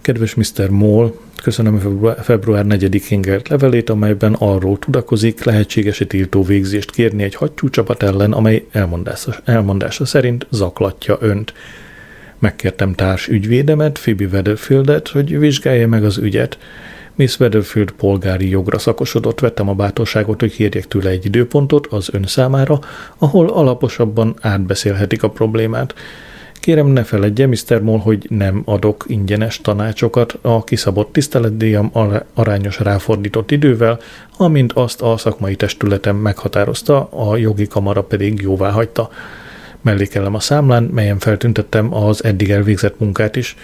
Kedves Mr. Moll, köszönöm február 4-én írt levelét, amelyben arról tudakozik, lehetséges tiltó végzést kérni egy hattyúcsapat ellen, amely elmondása, elmondása szerint zaklatja önt. Megkértem társ ügyvédemet, Phoebe Weatherfieldet, hogy vizsgálja meg az ügyet. Miss Weatherfield polgári jogra szakosodott, vettem a bátorságot, hogy kérjek tőle egy időpontot az ön számára, ahol alaposabban átbeszélhetik a problémát. Kérem ne feledje, Mr. Moll, hogy nem adok ingyenes tanácsokat a kiszabott tiszteletdíjam arányos ráfordított idővel, amint azt a szakmai testületem meghatározta, a jogi kamara pedig jóvá hagyta. Mellékelem a számlán, melyen feltüntettem az eddig elvégzett munkát is.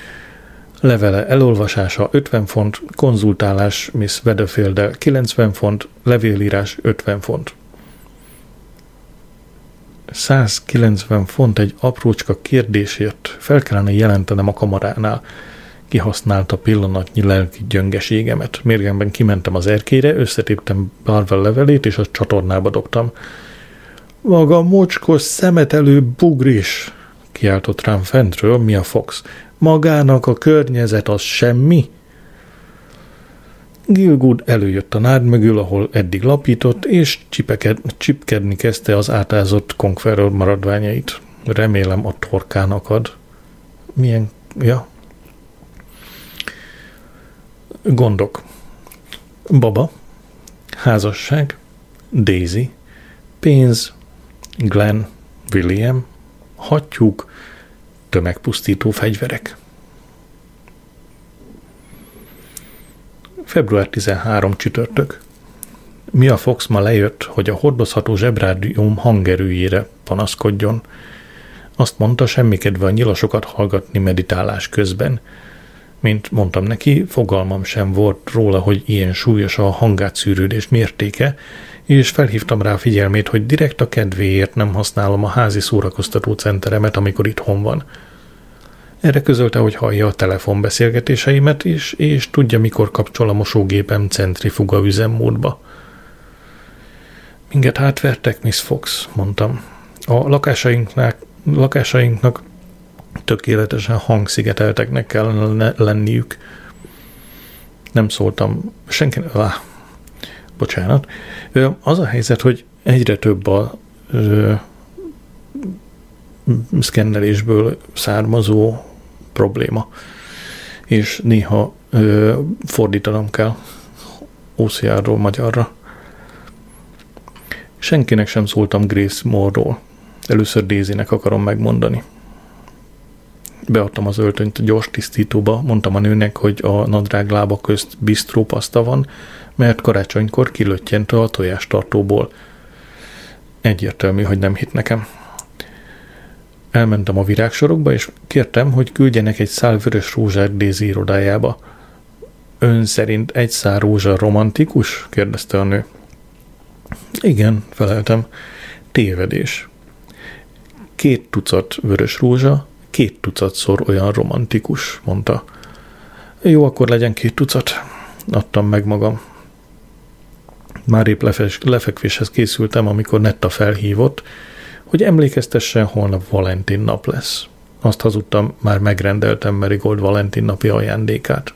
Levele elolvasása 50 font, konzultálás Miss weatherfield 90 font, levélírás 50 font. 190 font egy aprócska kérdésért fel kellene jelentenem a kamaránál. Kihasználta pillanatnyi lelki gyöngeségemet. Mérgemben kimentem az erkére, összetéptem Barvel levelét, és a csatornába dobtam. Maga mocskos szemetelő bugris, kiáltott rám fentről, mi a Fox. Magának a környezet az semmi? Gilgud előjött a nád mögül, ahol eddig lapított, és csipeked, csipkedni kezdte az átázott Conqueror maradványait. Remélem a torkának ad. Milyen, ja? Gondok. Baba, házasság, Daisy, pénz, Glenn, William, hattyúk, tömegpusztító fegyverek. Február 13 csütörtök. Mia Fox ma lejött, hogy a hordozható zsebrádium hangerőjére panaszkodjon. Azt mondta, semmi kedve a nyilasokat hallgatni meditálás közben. Mint mondtam neki, fogalmam sem volt róla, hogy ilyen súlyos a hangátszűrődés mértéke, és felhívtam rá figyelmét, hogy direkt a kedvéért nem használom a házi szórakoztató centeremet, amikor itthon van – erre közölte, hogy hallja a telefonbeszélgetéseimet is, és tudja, mikor kapcsol a mosógépem centrifuga üzemmódba. Minket átvertek, Miss Fox, mondtam. A lakásainknak, lakásainknak tökéletesen hangszigetelteknek kellene lenniük. Nem szóltam senki... Ah, bocsánat. Az a helyzet, hogy egyre több a ö, szkennelésből származó probléma, és néha ö, fordítanom kell OCR-ról magyarra. Senkinek sem szóltam Grace Moore-ról. Először Daisy-nek akarom megmondani. Beadtam az öltönyt a gyors tisztítóba, mondtam a nőnek, hogy a nadrág lába közt bistró paszta van, mert karácsonykor kilöttyent a tojástartóból. Egyértelmű, hogy nem hit nekem. Elmentem a virágsorokba, és kértem, hogy küldjenek egy szál vörös rózsát Daisy irodájába. Ön szerint egy szál rózsa romantikus? kérdezte a nő. Igen, feleltem. Tévedés. Két tucat vörös rózsa, két tucatszor olyan romantikus, mondta. Jó, akkor legyen két tucat. Adtam meg magam. Már épp lefekvéshez készültem, amikor Netta felhívott, hogy emlékeztessen, holnap Valentin nap lesz. Azt hazudtam, már megrendeltem Marigold Valentin napi ajándékát.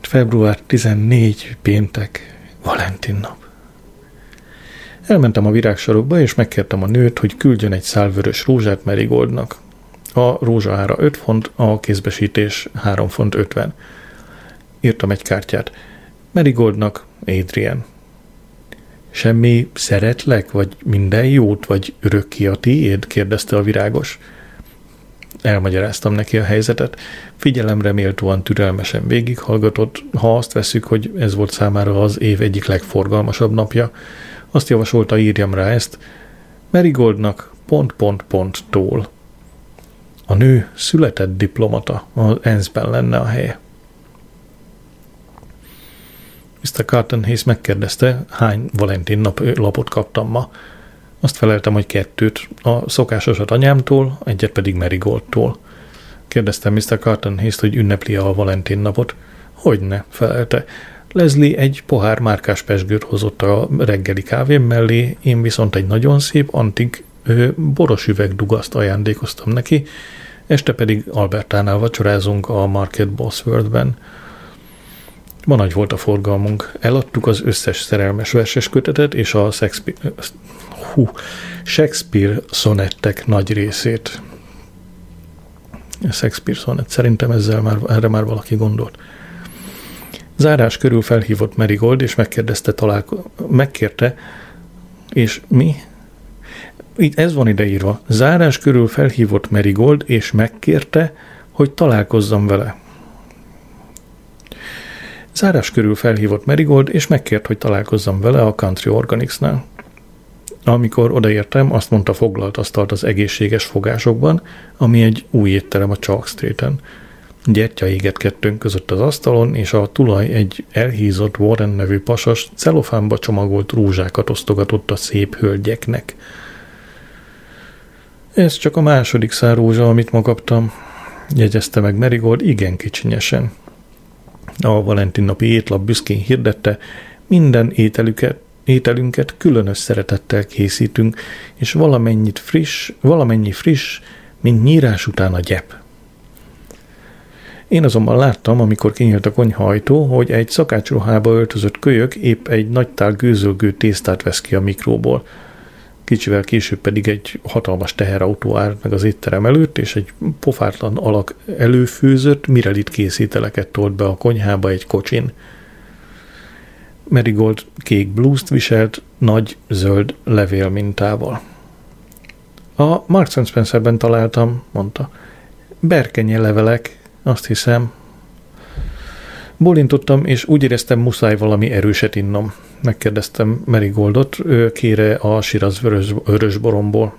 Február 14, péntek, Valentin nap. Elmentem a virágsarokba, és megkértem a nőt, hogy küldjön egy szál vörös rózsát Marigoldnak. A rózsa ára 5 font, a kézbesítés 3 font 50. Írtam egy kártyát. Marigoldnak, Adrian. Semmi szeretlek, vagy minden jót, vagy örökké a tiéd? kérdezte a virágos. Elmagyaráztam neki a helyzetet. Figyelemre méltóan türelmesen végighallgatott, ha azt veszük, hogy ez volt számára az év egyik legforgalmasabb napja. Azt javasolta, írjam rá ezt. Marigoldnak pont pont pont tól. A nő született diplomata, az ENSZ-ben lenne a helye. Mr. Carton Hayes megkérdezte, hány Valentin nap lapot kaptam ma. Azt feleltem, hogy kettőt, a szokásosat anyámtól, egyet pedig Marigoldtól. Kérdeztem Mr. Carton Hayes, hogy ünnepli a Valentin napot. Hogyne, felelte. Leslie egy pohár márkás pesgőt hozott a reggeli kávém mellé, én viszont egy nagyon szép antik boros üvegdugaszt ajándékoztam neki, este pedig Albertánál vacsorázunk a Market Bosworthben. Ma nagy volt a forgalmunk. Eladtuk az összes szerelmes verses kötetet és a Shakespeare, hú, Shakespeare szonettek nagy részét. Shakespeare szonett. Szerintem ezzel már, erre már valaki gondolt. Zárás körül felhívott Marigold, és megkérdezte találko- megkérte, és mi? Így ez van ideírva. Zárás körül felhívott Marigold, és megkérte, hogy találkozzam vele. Zárás körül felhívott Marigold, és megkért, hogy találkozzam vele a Country Organics-nál. Amikor odaértem, azt mondta foglalt asztalt az egészséges fogásokban, ami egy új étterem a Chalk Street-en. Gyertya égetkedtünk között az asztalon, és a tulaj egy elhízott Warren nevű pasas celofánba csomagolt rózsákat osztogatott a szép hölgyeknek. Ez csak a második szár rózsa, amit ma kaptam, jegyezte meg Merigold igen kicsinyesen. A Valentin napi étlap büszkén hirdette, minden ételüket, ételünket különös szeretettel készítünk, és valamennyit friss, valamennyi friss, mint nyírás után a gyep. Én azonban láttam, amikor kinyílt a konyhajtó, hogy egy szakácsruhába öltözött kölyök épp egy nagy tál gőzölgő tésztát vesz ki a mikróból. Kicsivel később pedig egy hatalmas teherautó állt meg az étterem előtt, és egy pofártlan alak előfőzött, mirelit készíteleket tolt be a konyhába egy kocsin. Marigold kék blúzt viselt, nagy zöld levél mintával. A Marks Spencerben találtam, mondta. Berkenye levelek, azt hiszem. Bolintottam, és úgy éreztem, muszáj valami erőset innom. Megkérdeztem Marigoldot, ő kére a siraz vörös, vörös boromból.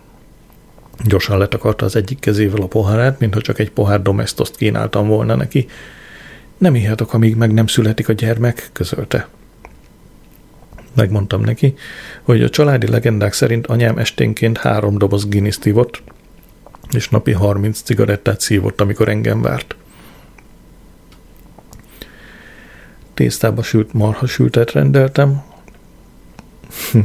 Gyorsan letakarta az egyik kezével a pohárát, mintha csak egy pohár domestoszt kínáltam volna neki. Nem ihetok, amíg meg nem születik a gyermek, közölte. Megmondtam neki, hogy a családi legendák szerint anyám esténként három doboz Guinness és napi 30 cigarettát szívott, amikor engem várt. Tésztába sült marhasültet rendeltem.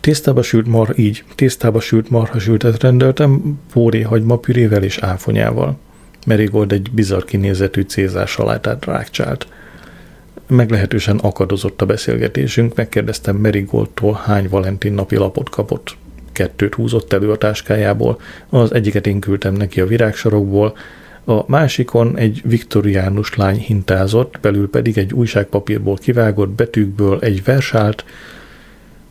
tésztába sült mar, így, tésztába sült marhasültet rendeltem, póré hagyma pürével és áfonyával. Merigold egy bizarr kinézetű cézár salátát rákcsált. Meglehetősen akadozott a beszélgetésünk, megkérdeztem Merigoldtól hány Valentin napi lapot kapott. Kettőt húzott elő a táskájából, az egyiket én küldtem neki a virágsarokból, a másikon egy viktoriánus lány hintázott, belül pedig egy újságpapírból kivágott betűkből egy versált,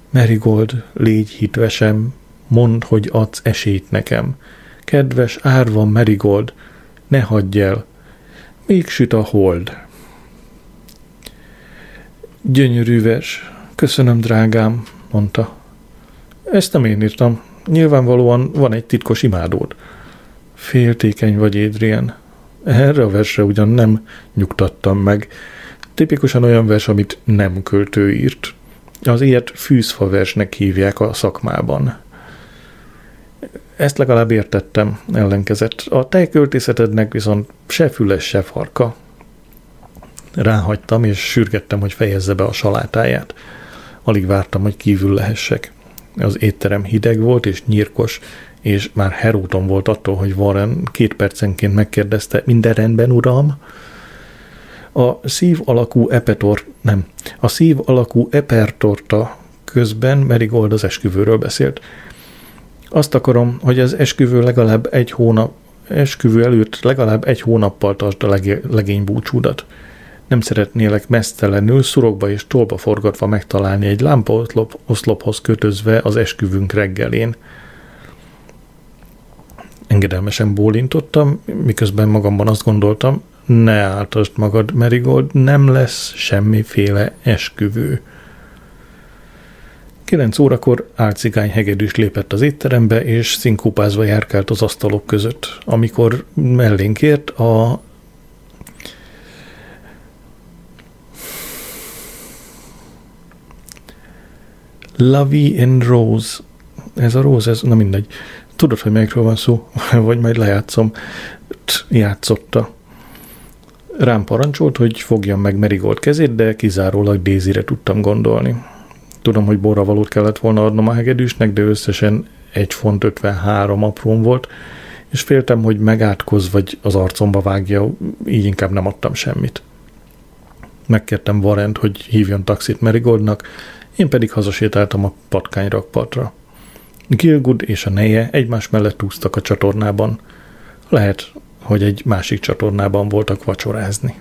Merigold, légy hitvesem, mondd, hogy adsz esélyt nekem. Kedves, árva Merigold, ne hagyj el, még süt a hold. Gyönyörű vers, köszönöm, drágám, mondta. Ezt nem én írtam, nyilvánvalóan van egy titkos imádód. Féltékeny vagy, Adrian. Erre a versre ugyan nem nyugtattam meg. Tipikusan olyan vers, amit nem költő írt. Az ilyet fűzfa versnek hívják a szakmában. Ezt legalább értettem, ellenkezett. A te költészetednek viszont se füles, se farka. Ráhagytam, és sürgettem, hogy fejezze be a salátáját. Alig vártam, hogy kívül lehessek. Az étterem hideg volt és nyírkos, és már heróton volt attól, hogy Warren két percenként megkérdezte, minden rendben, uram? A szív alakú epetor, nem, a szív alakú epertorta közben Merigold az esküvőről beszélt. Azt akarom, hogy az esküvő legalább egy hónap, esküvő előtt legalább egy hónappal tartsd a legény búcsúdat. Nem szeretnélek mesztelenül szurokba és tolba forgatva megtalálni egy lámpaoszlop oszlophoz kötözve az esküvünk reggelén. Engedelmesen bólintottam, miközben magamban azt gondoltam, ne áltasd magad, Merigold, nem lesz semmiféle esküvő. Kilenc órakor álcigány hegedűs lépett az étterembe, és szinkópázva járkált az asztalok között. Amikor mellénk ért, a Vie en Rose. Ez a Rose, ez, na mindegy. Tudod, hogy melyikről van szó? Vagy majd lejátszom. Játszotta. Rám parancsolt, hogy fogjam meg Merigold kezét, de kizárólag Dézire tudtam gondolni. Tudom, hogy borravalót kellett volna adnom a hegedűsnek, de összesen 1 font 53 aprón volt, és féltem, hogy megátkoz vagy az arcomba vágja, így inkább nem adtam semmit. Megkértem Varent, hogy hívjon taxit Merigoldnak, én pedig hazasétáltam a patkányrakpartra. Gilgud és a neje egymás mellett úsztak a csatornában. Lehet, hogy egy másik csatornában voltak vacsorázni.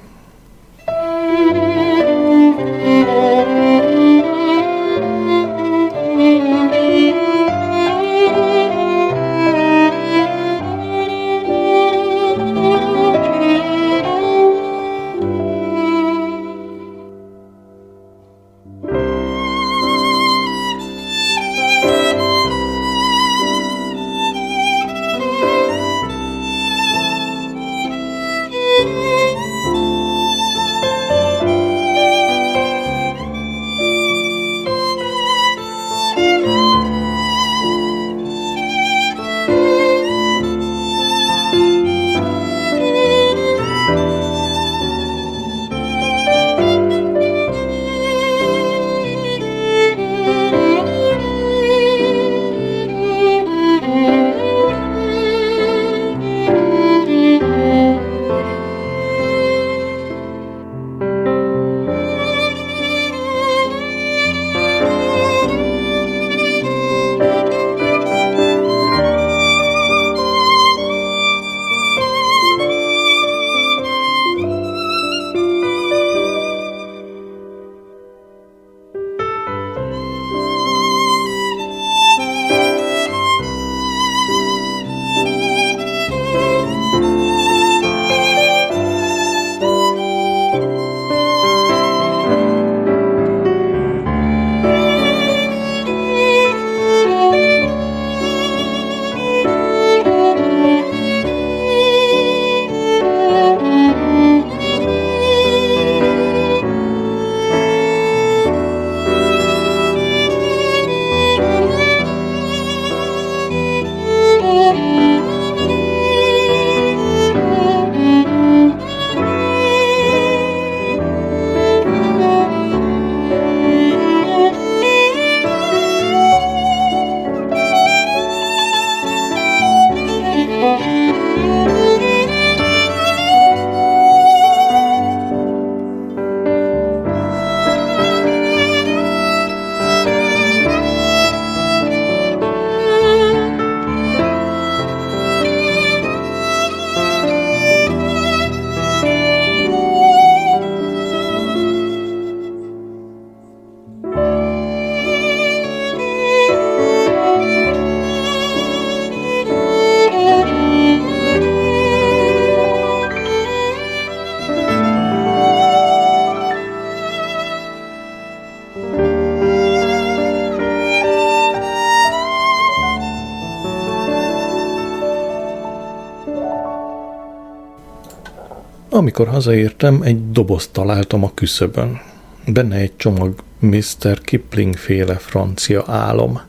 Amikor hazaértem, egy dobozt találtam a küszöbön. Benne egy csomag Mr. Kipling féle francia álom.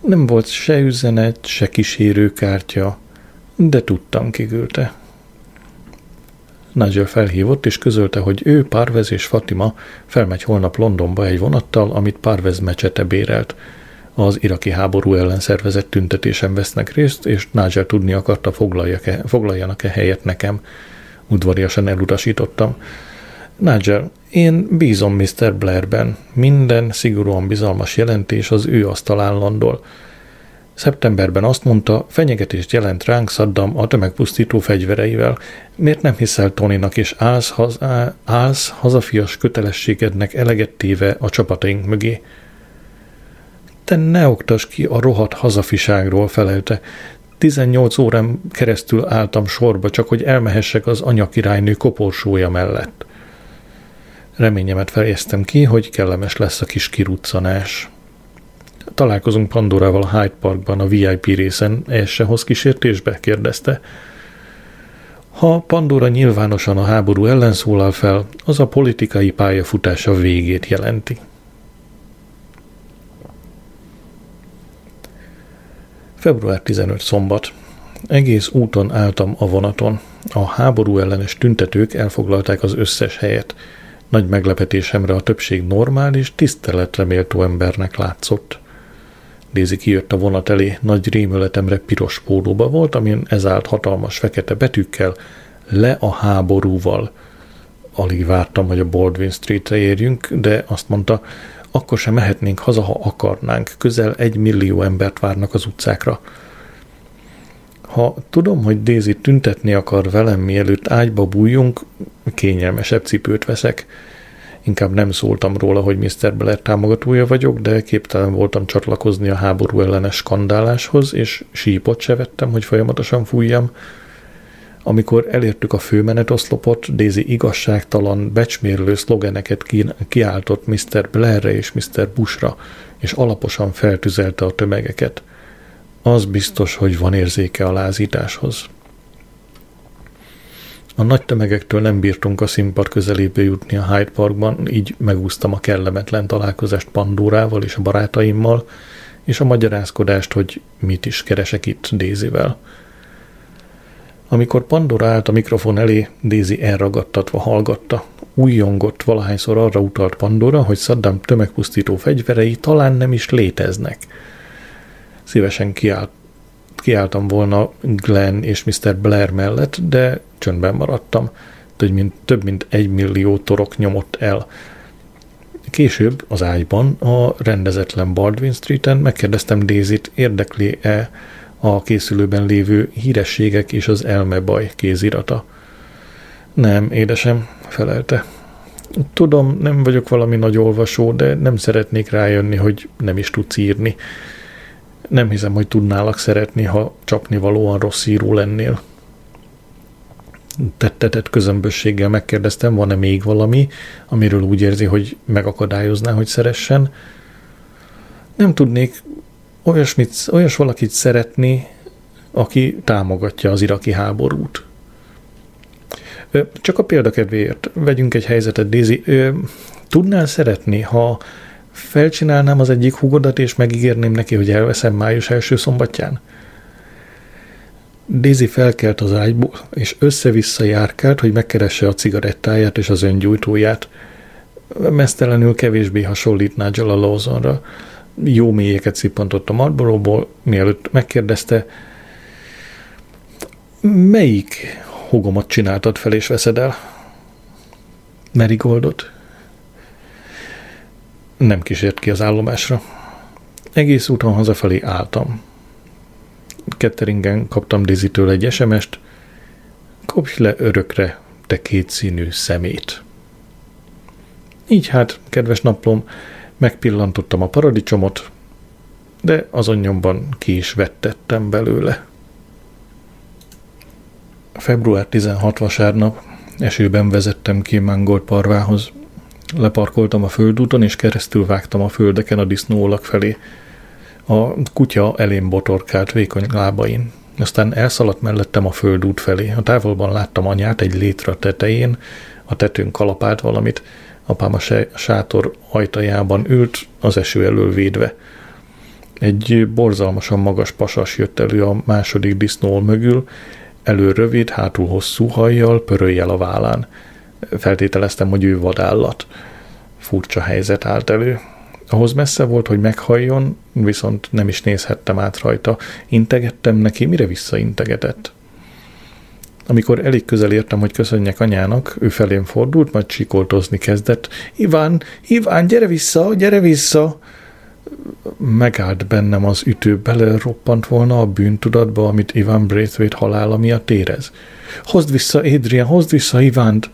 Nem volt se üzenet, se kísérőkártya, de tudtam, kiküldte. Nigel felhívott, és közölte, hogy ő, Parvez és Fatima felmegy holnap Londonba egy vonattal, amit Parvez mecsete bérelt. Az iraki háború ellen szervezett tüntetésen vesznek részt, és Nigel tudni akarta, foglaljanak-e helyet nekem. Udvariasan elutasítottam. Nigel, én bízom Mr. Blairben. Minden szigorúan bizalmas jelentés az ő asztalán landol. Szeptemberben azt mondta, fenyegetést jelent ránk Saddam a tömegpusztító fegyvereivel. Miért nem hiszel Tonynak és állsz, haz, állsz hazafias kötelességednek eleget téve a csapataink mögé? Te ne oktas ki a rohadt hazafiságról, felelte. 18 órán keresztül álltam sorba, csak hogy elmehessek az anyakirálynő koporsója mellett. Reményemet fejeztem ki, hogy kellemes lesz a kis kiruccanás. Találkozunk Pandorával a Hyde Parkban a VIP részen, ez se hoz kísértésbe? kérdezte. Ha Pandora nyilvánosan a háború ellen szólal fel, az a politikai pályafutása végét jelenti. Február 15 szombat. Egész úton álltam a vonaton. A háború ellenes tüntetők elfoglalták az összes helyet. Nagy meglepetésemre a többség normális, tiszteletre méltó embernek látszott. Daisy kijött a vonat elé, nagy rémületemre piros pólóba volt, amin ez állt hatalmas fekete betűkkel, le a háborúval. Alig vártam, hogy a Baldwin Streetre érjünk, de azt mondta, akkor sem mehetnénk haza, ha akarnánk. Közel egy millió embert várnak az utcákra. Ha tudom, hogy Daisy tüntetni akar velem, mielőtt ágyba bújjunk, kényelmesebb cipőt veszek. Inkább nem szóltam róla, hogy Mr. Blair támogatója vagyok, de képtelen voltam csatlakozni a háború ellenes skandáláshoz, és sípot se vettem, hogy folyamatosan fújjam. Amikor elértük a főmenetoszlopot, Daisy igazságtalan, becsmérlő szlogeneket kiáltott Mr. Blairre és Mr. Bushra, és alaposan feltüzelte a tömegeket. Az biztos, hogy van érzéke a lázításhoz. A nagy tömegektől nem bírtunk a színpad közelébe jutni a Hyde Parkban, így megúsztam a kellemetlen találkozást Pandórával és a barátaimmal, és a magyarázkodást, hogy mit is keresek itt Dézivel. Amikor Pandora állt a mikrofon elé, Daisy elragadtatva hallgatta. Újjongott valahányszor arra utalt Pandora, hogy Saddam tömegpusztító fegyverei talán nem is léteznek. Szívesen kiállt kiálltam volna Glenn és Mr. Blair mellett, de csöndben maradtam. Több mint, több mint egy millió torok nyomott el. Később az ágyban, a rendezetlen Baldwin Street-en megkérdeztem Daisy-t, érdekli-e a készülőben lévő hírességek és az elmebaj kézirata. Nem, édesem, felelte. Tudom, nem vagyok valami nagy olvasó, de nem szeretnék rájönni, hogy nem is tudsz írni. Nem hiszem, hogy tudnálak szeretni, ha csapni valóan rossz író lennél. Tettetett közömbösséggel megkérdeztem, van-e még valami, amiről úgy érzi, hogy megakadályozná, hogy szeressen. Nem tudnék olyasmit, olyas valakit szeretni, aki támogatja az iraki háborút. Csak a példakedvéért vegyünk egy helyzetet, Daisy. Tudnál szeretni, ha felcsinálnám az egyik hugodat, és megígérném neki, hogy elveszem május első szombatján? Daisy felkelt az ágyból, és össze-vissza járkált, hogy megkeresse a cigarettáját és az öngyújtóját. Mesztelenül kevésbé hasonlít Nigel a Lawsonra. Jó mélyeket szippantott a Marlboro-ból, mielőtt megkérdezte, melyik hugomat csináltad fel és veszed el? Merigoldot? Nem kísért ki az állomásra. Egész úton hazafelé álltam. Ketteringen kaptam Dizitől egy SMS-t. Kopj le örökre, te kétszínű szemét. Így hát, kedves naplom, megpillantottam a paradicsomot, de azon nyomban ki is vettettem belőle. Február 16 vasárnap esőben vezettem ki Mangold parvához. Leparkoltam a földúton, és keresztül vágtam a földeken a disznóolak felé. A kutya elém botorkált vékony lábain. Aztán elszaladt mellettem a földút felé. A távolban láttam anyát egy létre tetején, a tetőn kalapált valamit, apám a sátor ajtajában ült, az eső elől védve. Egy borzalmasan magas pasas jött elő a második disznól mögül, elő rövid, hátul hosszú hajjal, pöröljel a vállán. Feltételeztem, hogy ő vadállat. Furcsa helyzet állt elő. Ahhoz messze volt, hogy meghalljon, viszont nem is nézhettem át rajta. Integettem neki, mire visszaintegetett. Amikor elég közel értem, hogy köszönjek anyának, ő felém fordult, majd csikoltozni kezdett. Iván, Iván, gyere vissza, gyere vissza! Megállt bennem az ütő, roppant volna a bűntudatba, amit Iván Braithwaite halála miatt érez. Hozd vissza, Adrian, hozd vissza Ivánt!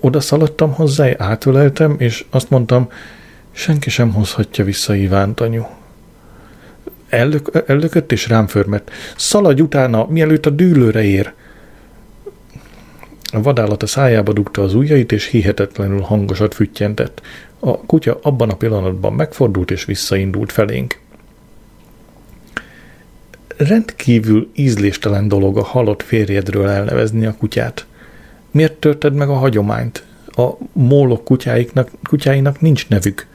Oda szaladtam hozzá, átöleltem, és azt mondtam, senki sem hozhatja vissza Ivánt, anyu. Ellök, ellökött és rám förmett. Szaladj utána, mielőtt a dűlőre ér. A vadállat a szájába dugta az ujjait, és hihetetlenül hangosat füttyentett. A kutya abban a pillanatban megfordult és visszaindult felénk. Rendkívül ízléstelen dolog a halott férjedről elnevezni a kutyát. Miért törted meg a hagyományt? A mólok kutyáiknak, kutyáinak nincs nevük.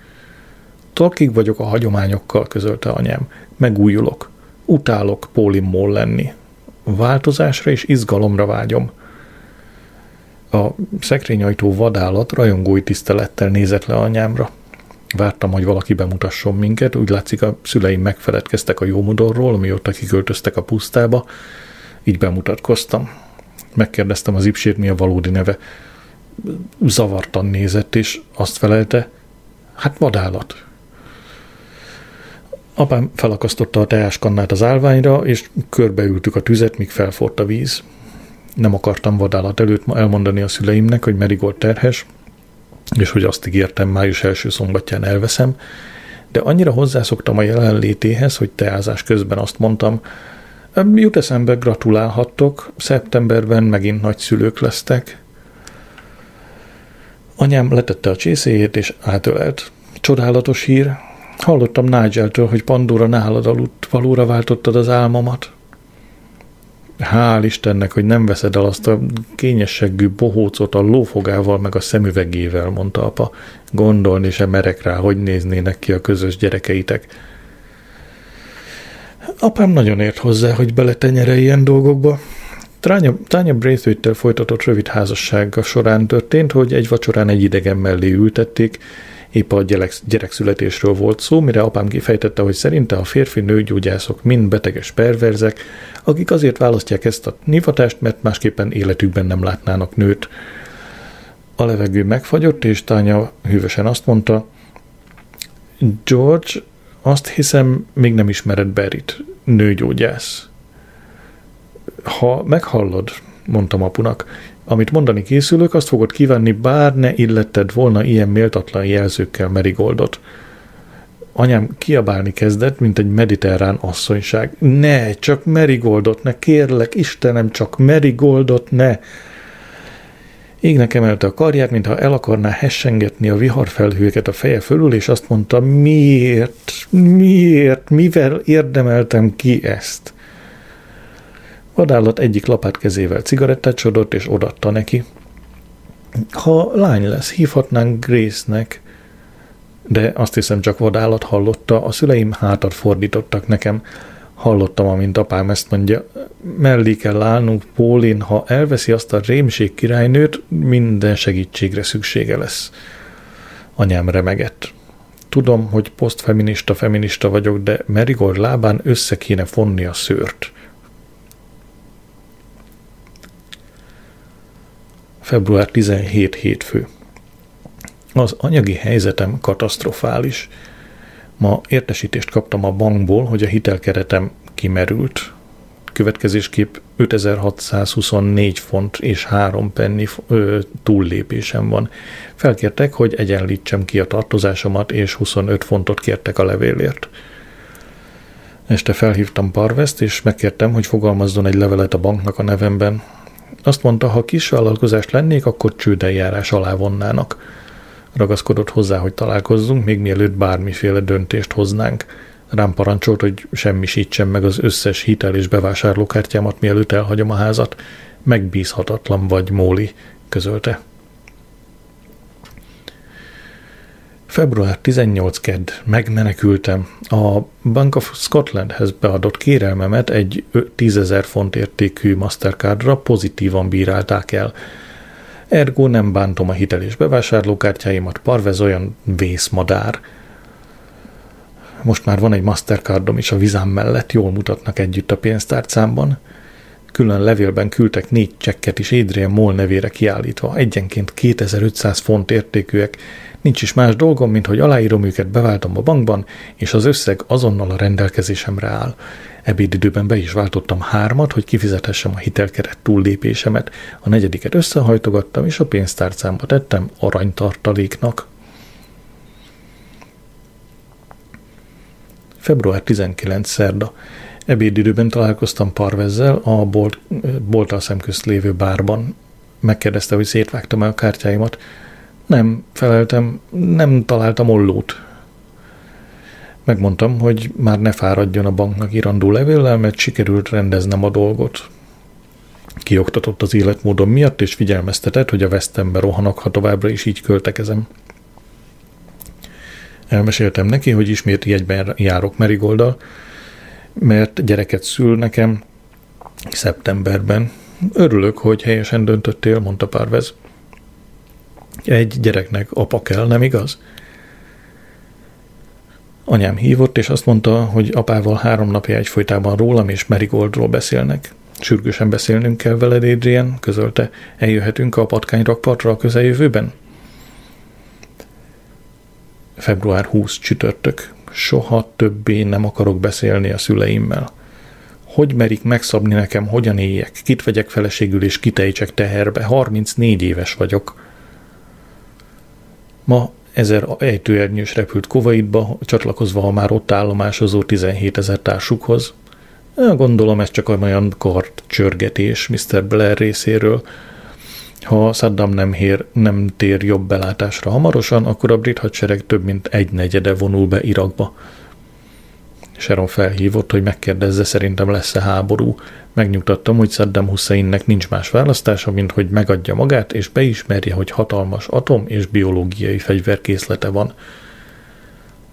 Tolkig vagyok a hagyományokkal, közölte anyám. Megújulok. Utálok pólimmól lenni. Változásra és izgalomra vágyom – a szekrényajtó vadállat rajongói tisztelettel nézett le anyámra. Vártam, hogy valaki bemutasson minket, úgy látszik a szüleim megfeledkeztek a jómodorról, amióta kiköltöztek a pusztába, így bemutatkoztam. Megkérdeztem az ipsét, mi a valódi neve. Zavartan nézett, és azt felelte, hát vadállat. Apám felakasztotta a teáskannát az állványra, és körbeültük a tüzet, míg felforrt a víz nem akartam vadállat előtt elmondani a szüleimnek, hogy Merigold terhes, és hogy azt ígértem, május első szombatján elveszem, de annyira hozzászoktam a jelenlétéhez, hogy teázás közben azt mondtam, jut eszembe, gratulálhattok, szeptemberben megint nagyszülők lesztek. Anyám letette a csészéjét és átölelt. Csodálatos hír. Hallottam Nigeltől, hogy Pandora nálad aludt, valóra váltottad az álmomat. Hál' Istennek, hogy nem veszed el azt a kényesseggű bohócot a lófogával meg a szemüvegével, mondta apa. Gondolni sem merek rá, hogy néznének ki a közös gyerekeitek. Apám nagyon ért hozzá, hogy beletenyere ilyen dolgokba. Tránya, Tránya Braithwaite-tel folytatott rövid házassága során történt, hogy egy vacsorán egy idegen mellé ültették, Épp a gyerek, gyerekszületésről volt szó, mire apám kifejtette, hogy szerinte a férfi nőgyógyászok mind beteges perverzek, akik azért választják ezt a nivatást, mert másképpen életükben nem látnának nőt. A levegő megfagyott, és Tánya hűvösen azt mondta, George, azt hiszem, még nem ismered Berit, nőgyógyász. Ha meghallod, mondtam apunak, amit mondani készülök, azt fogod kívánni, bár ne illetted volna ilyen méltatlan jelzőkkel Merigoldot. Anyám kiabálni kezdett, mint egy mediterrán asszonyság. Ne, csak Merigoldot, ne, kérlek, Istenem, csak Merigoldot, ne! Égnek emelte a karját, mintha el akarná hessengetni a viharfelhőket a feje fölül, és azt mondta, miért, miért, mivel érdemeltem ki ezt? Vadállat egyik lapát kezével cigarettát sodott, és odatta neki. Ha lány lesz, hívhatnánk Grace-nek, de azt hiszem csak vadállat hallotta, a szüleim hátat fordítottak nekem. Hallottam, amint apám ezt mondja, mellé kell állnunk Pólin, ha elveszi azt a rémség királynőt, minden segítségre szüksége lesz. Anyám remegett. Tudom, hogy posztfeminista feminista vagyok, de Merigold lábán össze kéne fonni a szőrt. Február 17 hétfő. Az anyagi helyzetem katasztrofális. Ma értesítést kaptam a bankból, hogy a hitelkeretem kimerült. Következésképp 5624 font és 3 penny ö, túllépésem van. Felkértek, hogy egyenlítsem ki a tartozásomat, és 25 fontot kértek a levélért. Este felhívtam Parvest, és megkértem, hogy fogalmazzon egy levelet a banknak a nevemben. Azt mondta, ha kis vállalkozást lennék, akkor csődeljárás alá vonnának. Ragaszkodott hozzá, hogy találkozzunk, még mielőtt bármiféle döntést hoznánk. Rám parancsolt, hogy semmisítsem meg az összes hitel és bevásárlókártyámat, mielőtt elhagyom a házat. Megbízhatatlan vagy, Móli, közölte. Február 18 kedd megmenekültem. A Bank of Scotlandhez beadott kérelmemet egy 10 font értékű Mastercardra pozitívan bírálták el. Ergo nem bántom a hitel és bevásárlókártyáimat, parvez olyan vészmadár. Most már van egy Mastercardom is a vizám mellett, jól mutatnak együtt a pénztárcámban. Külön levélben küldtek négy csekket is Adrian Moll nevére kiállítva, egyenként 2500 font értékűek, Nincs is más dolgom, mint hogy aláírom őket, beváltom a bankban, és az összeg azonnal a rendelkezésemre áll. Ebédidőben be is váltottam hármat, hogy kifizethessem a hitelkeret túllépésemet. A negyediket összehajtogattam, és a pénztárcámba tettem aranytartaléknak. Február 19. szerda. Ebédidőben találkoztam Parvezzel a bolt, bolttal szemközt lévő bárban. Megkérdezte, hogy szétvágtam-e a kártyáimat. Nem, feleltem, nem találtam ollót. Megmondtam, hogy már ne fáradjon a banknak irandó levéllel, mert sikerült rendeznem a dolgot. Kioktatott az életmódom miatt, és figyelmeztetett, hogy a vesztembe rohanok, ha továbbra is így költekezem. Elmeséltem neki, hogy ismét jegyben járok Merigolddal, mert gyereket szül nekem szeptemberben. Örülök, hogy helyesen döntöttél, mondta Párvez. Egy gyereknek apa kell, nem igaz? Anyám hívott, és azt mondta, hogy apával három napja egyfolytában rólam és Marigoldról beszélnek. Sürgősen beszélnünk kell veled, Adrian, közölte. Eljöhetünk a patkányrakpartra a közeljövőben? Február 20 csütörtök. Soha többé nem akarok beszélni a szüleimmel. Hogy merik megszabni nekem, hogyan éljek, kit vegyek feleségül és kitejtsek teherbe? 34 éves vagyok. Ma ezer ejtőernyős repült Kuwaitba, csatlakozva a már ott állomásozó 17 ezer társukhoz. Gondolom ez csak olyan kart csörgetés Mr. Blair részéről. Ha Saddam nem, hér, nem tér jobb belátásra hamarosan, akkor a brit hadsereg több mint egy negyede vonul be Irakba. Sharon felhívott, hogy megkérdezze, szerintem lesz-e háború. Megnyugtattam, hogy Saddam Husseinnek nincs más választása, mint hogy megadja magát, és beismerje, hogy hatalmas atom és biológiai fegyverkészlete van.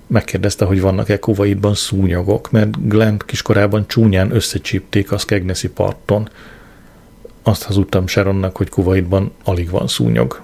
Megkérdezte, hogy vannak-e Kuwaitban szúnyogok, mert Glenn kiskorában csúnyán összecsípték a Skegnesi parton. Azt hazudtam Sharonnak, hogy Kuwaitban alig van szúnyog.